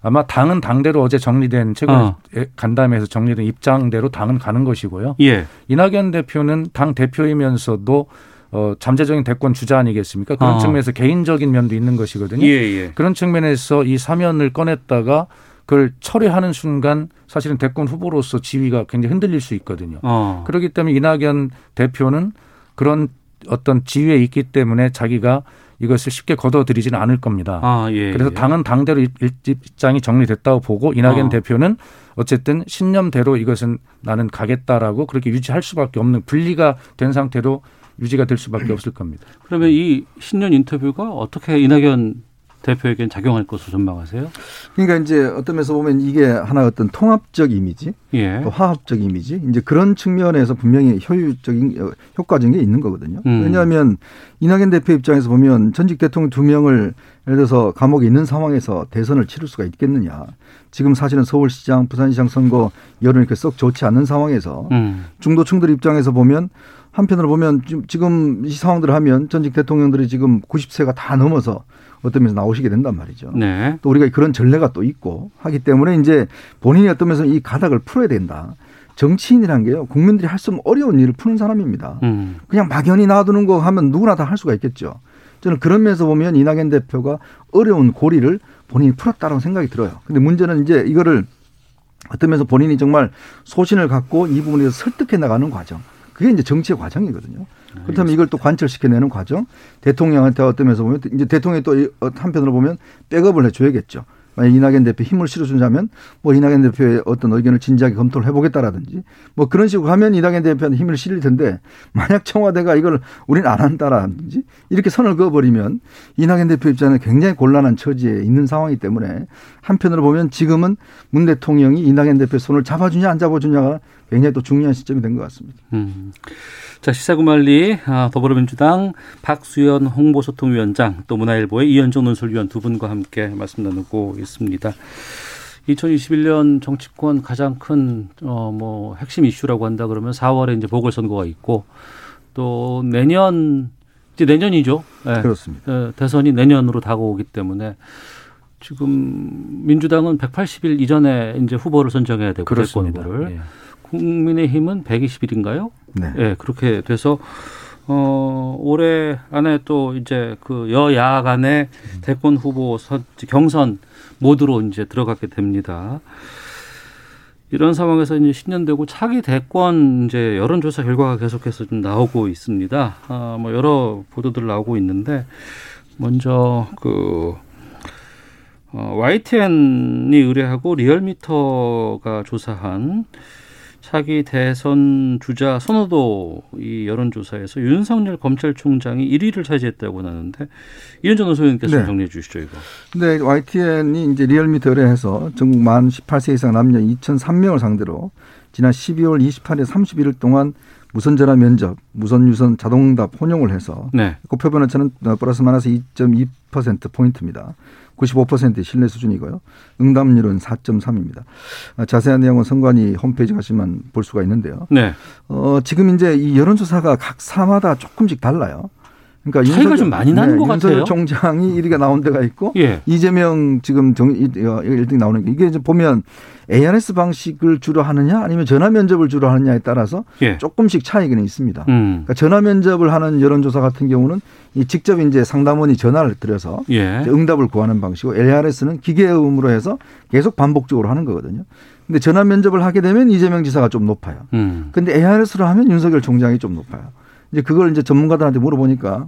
아마 당은 당대로 어제 정리된 최근 어. 간담회에서 정리된 입장대로 당은 가는 것이고요. 예. 이낙연 대표는 당 대표이면서도 어, 잠재적인 대권 주자 아니겠습니까? 그런 어. 측면에서 개인적인 면도 있는 것이거든요. 예, 예. 그런 측면에서 이 사면을 꺼냈다가 그걸 철회하는 순간 사실은 대권 후보로서 지위가 굉장히 흔들릴 수 있거든요. 어. 그렇기 때문에 이낙연 대표는 그런 어떤 지위에 있기 때문에 자기가 이것을 쉽게 걷어들이지는 않을 겁니다. 아, 예. 그래서 예. 당은 당대로 일- 일- 입장이 정리됐다고 보고 이낙연 어. 대표는 어쨌든 신념대로 이것은 나는 가겠다라고 그렇게 유지할 수밖에 없는 분리가 된 상태로 유지가 될 수밖에 없을 겁니다. 그러면 이 신년 인터뷰가 어떻게 이낙연 대표에겐 작용할 것으로 전망하세요? 그러니까 이제 어떤 면에서 보면 이게 하나 어떤 통합적 이미지, 예. 또 화합적 이미지, 이제 그런 측면에서 분명히 효율적인 어, 효과적인 게 있는 거거든요. 음. 왜냐하면 이낙연 대표 입장에서 보면 전직 대통령 두 명을 예를 들어서 감옥에 있는 상황에서 대선을 치를 수가 있겠느냐. 지금 사실은 서울시장, 부산시장 선거 여론이 이렇게 썩 좋지 않는 상황에서 음. 중도층들 입장에서 보면 한편으로 보면 지금- 지금 이 상황들을 하면 전직 대통령들이 지금 90세가 다 넘어서 어떤 면에서 나오시게 된단 말이죠. 네. 또 우리가 그런 전례가 또 있고 하기 때문에 이제 본인이 어떤 면에서 이 가닥을 풀어야 된다. 정치인이란 게요. 국민들이 할 수 없는 어려운 일을 푸는 사람입니다. 음. 그냥 막연히 놔두는 거 하면 누구나 다 할 수가 있겠죠. 저는 그런 면에서 보면 이낙연 대표가 어려운 고리를 본인이 풀었다라고 생각이 들어요. 근데 문제는 이제 이거를 어떤 면에서 본인이 정말 소신을 갖고 이 부분에서 설득해 나가는 과정. 그게 이제 정치의 과정이거든요. 그렇다면 이걸 또 관철시켜내는 과정. 대통령한테 어떤 면에서 보면 이제 대통령이 또 이- 어, 한편으로 보면 백업을 해줘야겠죠. 만약 이낙연 대표 힘을 실어준다면 뭐 이낙연 대표의 어떤 의견을 진지하게 검토를 해보겠다라든지 뭐 그런 식으로 하면 이낙연 대표한테 힘을 실릴 텐데 만약 청와대가 이걸 우리는 안 한다라든지 이렇게 선을 그어버리면 이낙연 대표 입장에는 굉장히 곤란한 처지에 있는 상황이기 때문에 한편으로 보면 지금은 문 대통령이 이낙연 대표의 손을 잡아주냐 안 잡아주냐가 굉장히 또 중요한 시점이 된 것 같습니다. 음. 자, 시사구말리 아, 더불어민주당 박수현 홍보소통위원장 또 문화일보의 이현정 논설위원 두 분과 함께 말씀 나누고 있습니다. 2021년 정치권 가장 큰, 어, 뭐, 핵심 이슈라고 한다 그러면 4월에 이제 보궐선거가 있고 또 내년, 이제 내년이죠. 예. 그렇습니다. 예, 대선이 내년으로 다가오기 때문에 지금 민주당은 180일 이전에 이제 후보를 선정해야 되고 그렇습니다. 대권 후보를 예. 국민의힘은 120일인가요? 네. 예, 그렇게 돼서 어 올해 안에 또 이제 그 여야 간의 대권 후보 선, 경선 모드로 이제 들어가게 됩니다. 이런 상황에서 이제 신년되고 차기 대권 이제 여론조사 결과가 계속해서 좀 나오고 있습니다. 아, 뭐 여러 보도들 나오고 있는데 먼저 그 어, YTN이 의뢰하고 리얼미터가 조사한 차기 대선 주자 선호도 이 여론조사에서 윤석열 검찰총장이 1위를 차지했다고 나는데 이현정 논설위원께서 네. 정리해 주시죠 이거. 근데 YTN이 이제 리얼미터를 해서 전국 만 18세 이상 남녀 2,003명을 상대로 지난 12월 28일 31일 동안 무선 전화 면접, 무선 유선 자동응답 혼용을 해서 네. 표본오차는 플러스 마이너스 2.2% 포인트입니다. 95%의 신뢰 수준이고요. 응답률은 4.3입니다. 자세한 내용은 선관위 홈페이지 가시면 볼 수가 있는데요. 네. 어, 지금 이제 이 여론조사가 각 사마다 조금씩 달라요. 그러니까 차이가 좀 많이 나는 것 윤석열 같아요. 총장이 1위가 나온 데가 있고 예. 이재명 지금 정, 1등 나오는 게 이게 보면 ARS 방식을 주로 하느냐 아니면 전화 면접을 주로 하느냐에 따라서 예. 조금씩 차이는 있습니다. 음. 그러니까 전화 면접을 하는 여론조사 같은 경우는 이 직접 이제 상담원이 전화를 드려서 예. 응답을 구하는 방식이고 ARS는 기계음으로 해서 계속 반복적으로 하는 거거든요. 근데 전화 면접을 하게 되면 이재명 지사가 좀 높아요. 음. 근데 ARS로 하면 윤석열 총장이 좀 높아요. 이제 그걸 이제 전문가들한테 물어보니까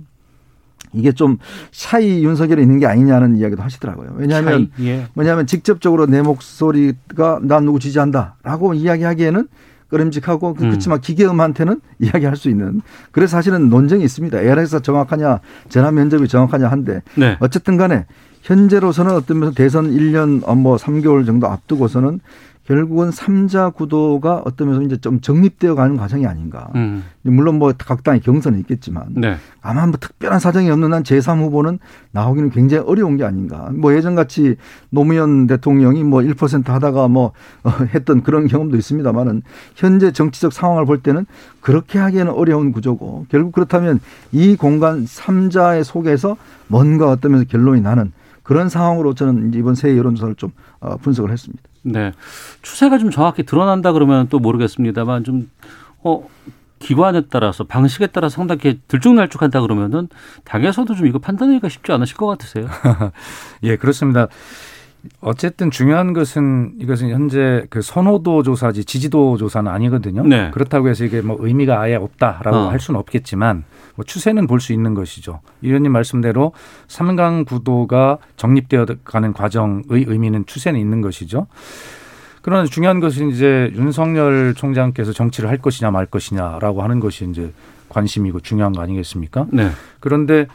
이게 좀 차이 윤석열에 있는 게 아니냐는 이야기도 하시더라고요. 왜냐하면 예. 뭐냐면 직접적으로 내 목소리가 난 누구 지지한다라고 이야기하기에는 꺼림직하고 그- 음. 그렇지만 기계음한테는 *laughs* 이야기할 수 있는 그래서 사실은 논쟁이 있습니다. ARS가 정확하냐 전화 면접이 정확하냐 한데 네. 어쨌든 간에 현재로서는 어떤 면에서 대선 1년 어, 뭐 3개월 정도 앞두고서는 결국은 삼자 구도가 어떤 면에서 이제 좀 정립되어 가는 과정이 아닌가. 음. 물론 뭐 각 당의 경선이 있겠지만 네. 아마 뭐 특별한 사정이 없는 한 제3 후보는 나오기는 굉장히 어려운 게 아닌가. 뭐 예전 같이 노무현 대통령이 뭐 1% 하다가 뭐 *laughs* 어, 했던 그런 경험도 있습니다만은 현재 정치적 상황을 볼 때는 그렇게 하기에는 어려운 구조고 결국 그렇다면 이 공간 3자의 속에서 뭔가 어떤 면에서 결론이 나는 그런 상황으로 저는 이번 새해 여론조사를 좀 어, 분석을 했습니다. 네. 추세가 좀 정확히 드러난다 그러면 또 모르겠습니다만 좀, 어, 기관에 따라서 방식에 따라 서 상당히 들쭉날쭉한다 그러면은 당에서도 좀 이거 판단하기가 쉽지 않으실 것 같으세요. *laughs* 예, 그렇습니다. 어쨌든 중요한 것은 이것은 현재 그 선호도 조사지 지지도 조사는 아니거든요. 네. 그렇다고 해서 이게 뭐 의미가 아예 없다라고 어. 할 수는 없겠지만 뭐 추세는 볼 수 있는 것이죠. 이 의원님 말씀대로 삼강 구도가 정립되어 가는 과정의 의미는 추세는 있는 것이죠. 그러나 중요한 것은 이제 윤석열 총장께서 정치를 할 것이냐 말 것이냐라고 하는 것이 이제 관심이고 중요한 거 아니겠습니까? 네. 그런데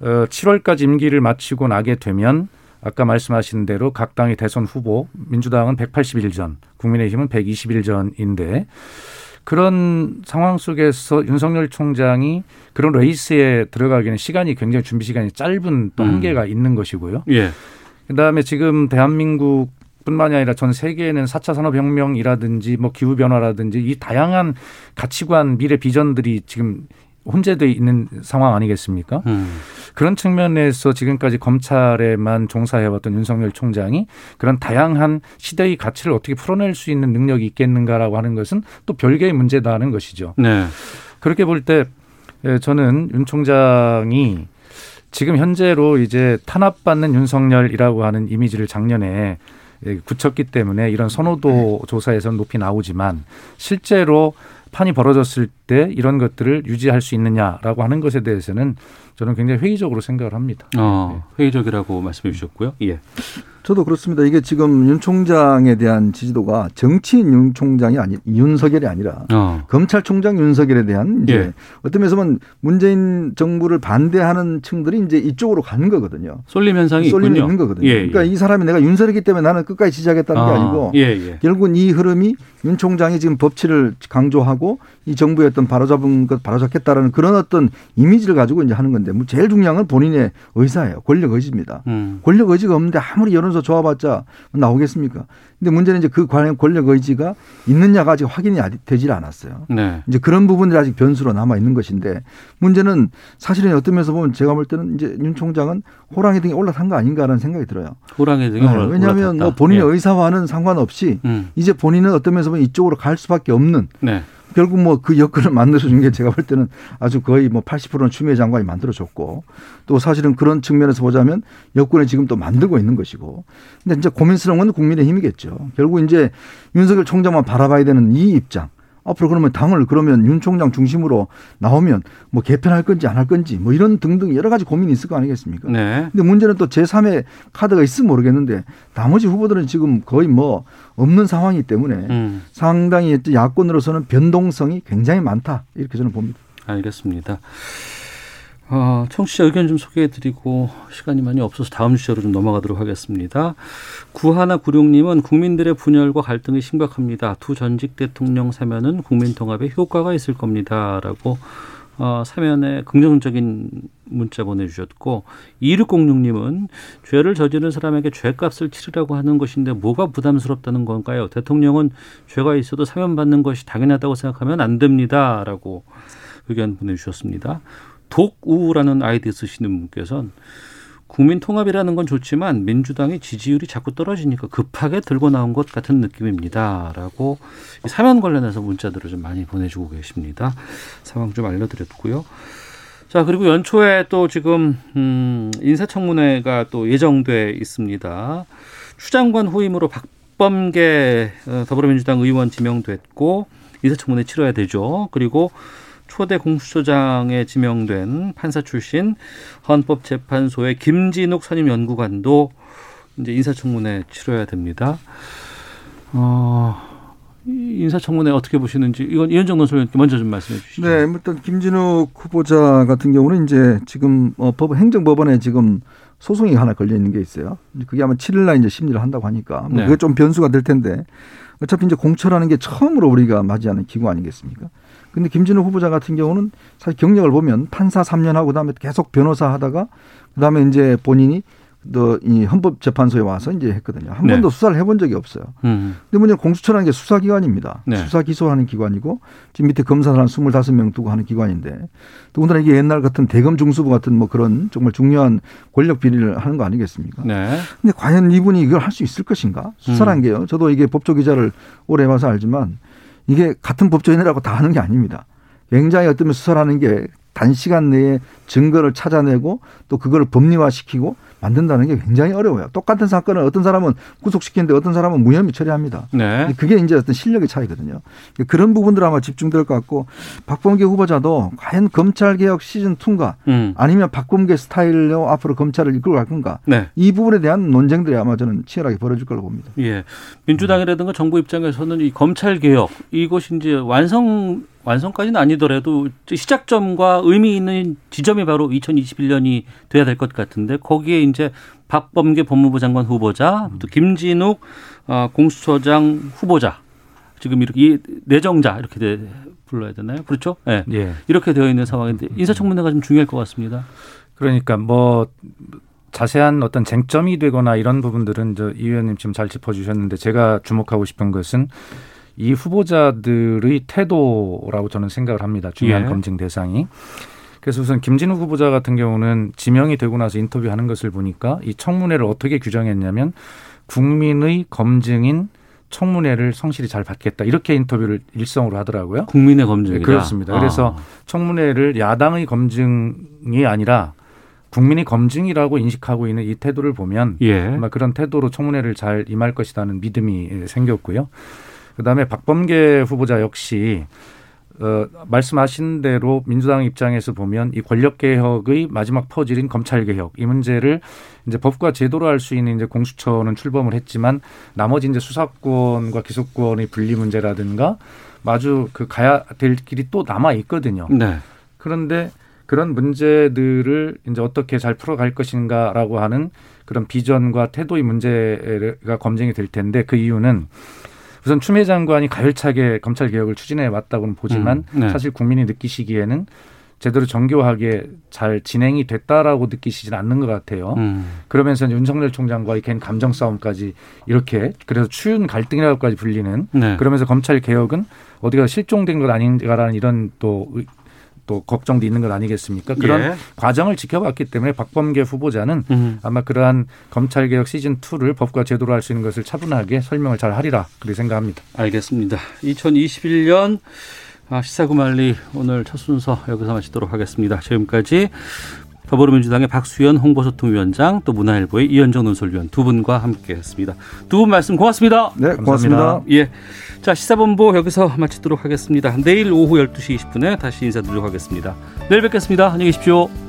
어, 7월까지 임기를 마치고 나게 되면 아까 말씀하신 대로 각 당의 대선 후보 민주당은 181전, 국민의힘은 121전인데 그런 상황 속에서 윤석열 총장이 그런 레이스에 들어가기는 시간이 굉장히 준비 시간이 짧은 또 음. 한계가 있는 것이고요. 예. 그다음에 지금 대한민국 뿐만이 아니라 전 세계에는 4차 산업혁명이라든지 뭐 기후변화라든지 이 다양한 가치관, 미래 비전들이 지금 혼재돼 있는 상황 아니겠습니까? 음. 그런 측면에서 지금까지 검찰에만 종사해왔던 윤석열 총장이 그런 다양한 시대의 가치를 어떻게 풀어낼 수 있는 능력이 있겠는가라고 하는 것은 또 별개의 문제다 하는 것이죠. 네. 그렇게 볼 때 저는 윤 총장이 지금 현재로 이제 탄압받는 윤석열이라고 하는 이미지를 작년에 예, 굳혔기 때문에 이런 선호도 조사에서는 높이 나오지만 실제로 판이 벌어졌을 때 이런 것들을 유지할 수 있느냐라고 하는 것에 대해서는 저는 굉장히 회의적으로 생각을 합니다. 어, 회의적이라고 말씀해 주셨고요. 예. 저도 그렇습니다. 이게 지금 윤 총장에 대한 지지도가 정치인 윤 총장이 아니 윤석열이 아니라 어. 검찰총장 윤석열에 대한 이제 예. 어떤 면에서 보면 문재인 정부를 반대하는 층들이 이제 이쪽으로 가는 거거든요. 쏠림 현상이 있군요. 있는 거거든요. 예, 예. 그러니까 이 사람이 내가 윤석열이기 때문에 나는 끝까지 지지하겠다는 게 아, 아니고 예, 예. 결국은 이 흐름이 윤 총장이 지금 법치를 강조하고 이 정부의 어떤 바로잡은 것 바로잡겠다라는 그런 어떤 이미지를 가지고 이제 하는 건데 뭐 제일 중요한 건 본인의 의사예요. 권력 의지입니다. 음. 권력 의지가 없는데 아무리 여론조사 좋아봤자 나오겠습니까? 근데 문제는 이제 그 관련 권력 의지가 있느냐가 아직 확인이 되질 않았어요. 네. 이제 그런 부분들이 아직 변수로 남아 있는 것인데 문제는 사실은 어떤 면에서 보면 제가 볼 때는 이제 윤 총장은 호랑이 등에 올라탄 거 아닌가라는 생각이 들어요. 호랑이 등에 네, 올라- 왜냐하면 올라탔다. 뭐 본인의 예. 의사와는 상관없이 음. 이제 본인은 어떤 면에서 보면 이쪽으로 갈 수밖에 없는 네. 결국 뭐 그 여건을 만들어 준 게 제가 볼 때는 아주 거의 뭐 80%는 추미애 장관이 만들어줬고 또 사실은 그런 측면에서 보자면 여권을 지금 또 만들고 있는 것이고 근데 이제 고민스러운 건 국민의 힘이겠죠. 결국 이제 윤석열 총장만 바라봐야 되는 이 입장. 앞으로 그러면 당을 그러면 윤 총장 중심으로 나오면 뭐 개편할 건지 안 할 건지 뭐 이런 등등 여러 가지 고민이 있을 거 아니겠습니까? 네. 근데 문제는 또 제3의 카드가 있으면 모르겠는데 나머지 후보들은 지금 거의 뭐 없는 상황이기 때문에 음. 상당히 야권으로서는 변동성이 굉장히 많다 이렇게 저는 봅니다. 알겠습니다. 어, 청취자 의견 좀 소개해드리고 시간이 많이 없어서 다음 주제로 좀 넘어가도록 하겠습니다. 구하나 구룡님은 국민들의 분열과 갈등이 심각합니다. 두 전직 대통령 사면은 국민 통합에 효과가 있을 겁니다라고 어, 사면에 긍정적인 문자 보내주셨고 2606님은 죄를 저지른 사람에게 죄값을 치르라고 하는 것인데 뭐가 부담스럽다는 건가요? 대통령은 죄가 있어도 사면받는 것이 당연하다고 생각하면 안 됩니다라고 의견 보내주셨습니다. 독우라는 아이디 쓰시는 분께서는 국민 통합이라는 건 좋지만 민주당의 지지율이 자꾸 떨어지니까 급하게 들고 나온 것 같은 느낌입니다라고 이 사면 관련해서 문자들을 좀 많이 보내주고 계십니다. 상황 좀 알려드렸고요. 자 그리고 연초에 또 지금 음, 인사청문회가 또 예정돼 있습니다. 추장관 후임으로 박범계 어, 더불어민주당 의원 지명됐고 인사청문회 치러야 되죠. 그리고 초대 공수처장에 지명된 판사 출신 헌법재판소의 김진욱 선임 연구관도 이제 인사청문회 치러야 됩니다. 어, 이 인사청문회 어떻게 보시는지 이건 이현정 논설위원께 먼저 좀 말씀해 주시죠. 네, 일단 김진욱 후보자 같은 경우는 이제 지금 어, 법 행정법원에 지금 소송이 하나 걸려 있는 게 있어요. 그게 아마 7일 날 이제 심리를 한다고 하니까 뭐 네. 그게 좀 변수가 될 텐데 어차피 이제 공처라는 게 처음으로 우리가 맞이하는 기구 아니겠습니까? 근데 김진욱 후보자 같은 경우는 사실 경력을 보면 판사 3년 하고 그다음에 계속 변호사 하다가 그다음에 이제 본인이 또 이 헌법재판소에 와서 이제 했거든요. 한 네. 번도 수사를 해본 적이 없어요. 음. 근데 문제는 공수처라는 게 수사기관입니다. 네. 수사 기소하는 기관이고 지금 밑에 검사를 한 25명 두고 하는 기관인데 더군다나 이게 옛날 같은 대검 중수부 같은 뭐 그런 정말 중요한 권력 비리를 하는 거 아니겠습니까? 네. 근데 과연 이분이 이걸 할 수 있을 것인가? 수사란 음. 게요. 저도 이게 법조 기자를 오래 해봐서 알지만 이게 같은 법조인이라고 다 하는 게 아닙니다. 굉장히 어떤 수사라는 게 단시간 내에 증거를 찾아내고 또 그걸 법리화시키고 만든다는 게 굉장히 어려워요. 똑같은 사건을 어떤 사람은 구속시키는데 어떤 사람은 무혐의 처리합니다. 네. 그게 이제 어떤 실력의 차이거든요. 그런 부분들 아마 집중될 것 같고 박범계 후보자도 과연 검찰 개혁 시즌 2인가 음. 아니면 박범계 스타일로 앞으로 검찰을 이끌고 갈 건가 네. 이 부분에 대한 논쟁들이 아마 저는 치열하게 벌어질 걸로 봅니다. 예. 민주당이라든가 정부 입장에서는 이 검찰 개혁 이것이 이제 완성 완성까지는 아니더라도 시작점과 의미 있는 지점이 바로 2021년이 돼야 될 것 같은데 거기에 이제 박범계 법무부 장관 후보자, 또 김진욱 어, 공수처장 후보자 지금 이렇게 이 내정자 이렇게 돼, 불러야 되나요? 그렇죠? 예. 예. 이렇게 되어 있는 상황인데 인사청문회가 좀 중요할 것 같습니다. 그러니까 뭐 자세한 어떤 쟁점이 되거나 이런 부분들은 저이 의원님 지금 잘 짚어주셨는데 제가 주목하고 싶은 것은 이 후보자들의 태도라고 저는 생각을 합니다. 중요한 예. 검증 대상이. 그래서 우선 김진우 후보자 같은 경우는 지명이 되고 나서 인터뷰하는 것을 보니까 이 청문회를 어떻게 규정했냐면 국민의 검증인 청문회를 성실히 잘 받겠다 이렇게 인터뷰를 일성으로 하더라고요. 국민의 검증이다. 네, 그렇습니다. 그래서 아. 청문회를 야당의 검증이 아니라 국민의 검증이라고 인식하고 있는 이 태도를 보면 예. 아마 그런 태도로 청문회를 잘 임할 것이라는 믿음이 생겼고요. 그다음에 박범계 후보자 역시 어, 말씀하신 대로 민주당 입장에서 보면 이 권력 개혁의 마지막 퍼즐인 검찰 개혁 이 문제를 이제 법과 제도로 할 수 있는 이제 공수처는 출범을 했지만 나머지 이제 수사권과 기소권의 분리 문제라든가 마주 그 가야 될 길이 또 남아 있거든요. 네. 그런데 그런 문제들을 이제 어떻게 잘 풀어갈 것인가라고 하는 그런 비전과 태도의 문제가 검증이 될 텐데 그 이유는 우선 추미애 장관이 가열차게 검찰 개혁을 추진해 왔다고는 보지만 음, 네. 사실 국민이 느끼시기에는 제대로 정교하게 잘 진행이 됐다라고 느끼시진 않는 것 같아요. 음. 그러면서 윤석열 총장과의 개인 감정 싸움까지 이렇게 그래서 추운 갈등이라고까지 불리는 네. 그러면서 검찰 개혁은 어디가 실종된 것 아닌가라는 이런 또, 의- 또 걱정도 있는 것 아니겠습니까? 그런 예. 과정을 지켜봤기 때문에 박범계 후보자는 음. 아마 그러한 검찰 개혁 시즌 2를 법과 제도로 할 수 있는 것을 차분하게 설명을 잘 하리라 그렇게 생각합니다. 알겠습니다. 2021년 아, 시사구말리 오늘 첫 순서 여기서 마치도록 하겠습니다. 지금까지 더불어민주당의 박수현 홍보소통위원장 또 문화일보의 이현정 논설위원 두 분과 함께했습니다. 두 분 말씀 고맙습니다. 네, 고맙습니다. 예, 자 시사본부 여기서 마치도록 하겠습니다. 내일 오후 12시 20분에 다시 인사드리도록 하겠습니다. 내일 뵙겠습니다. 안녕히 계십시오.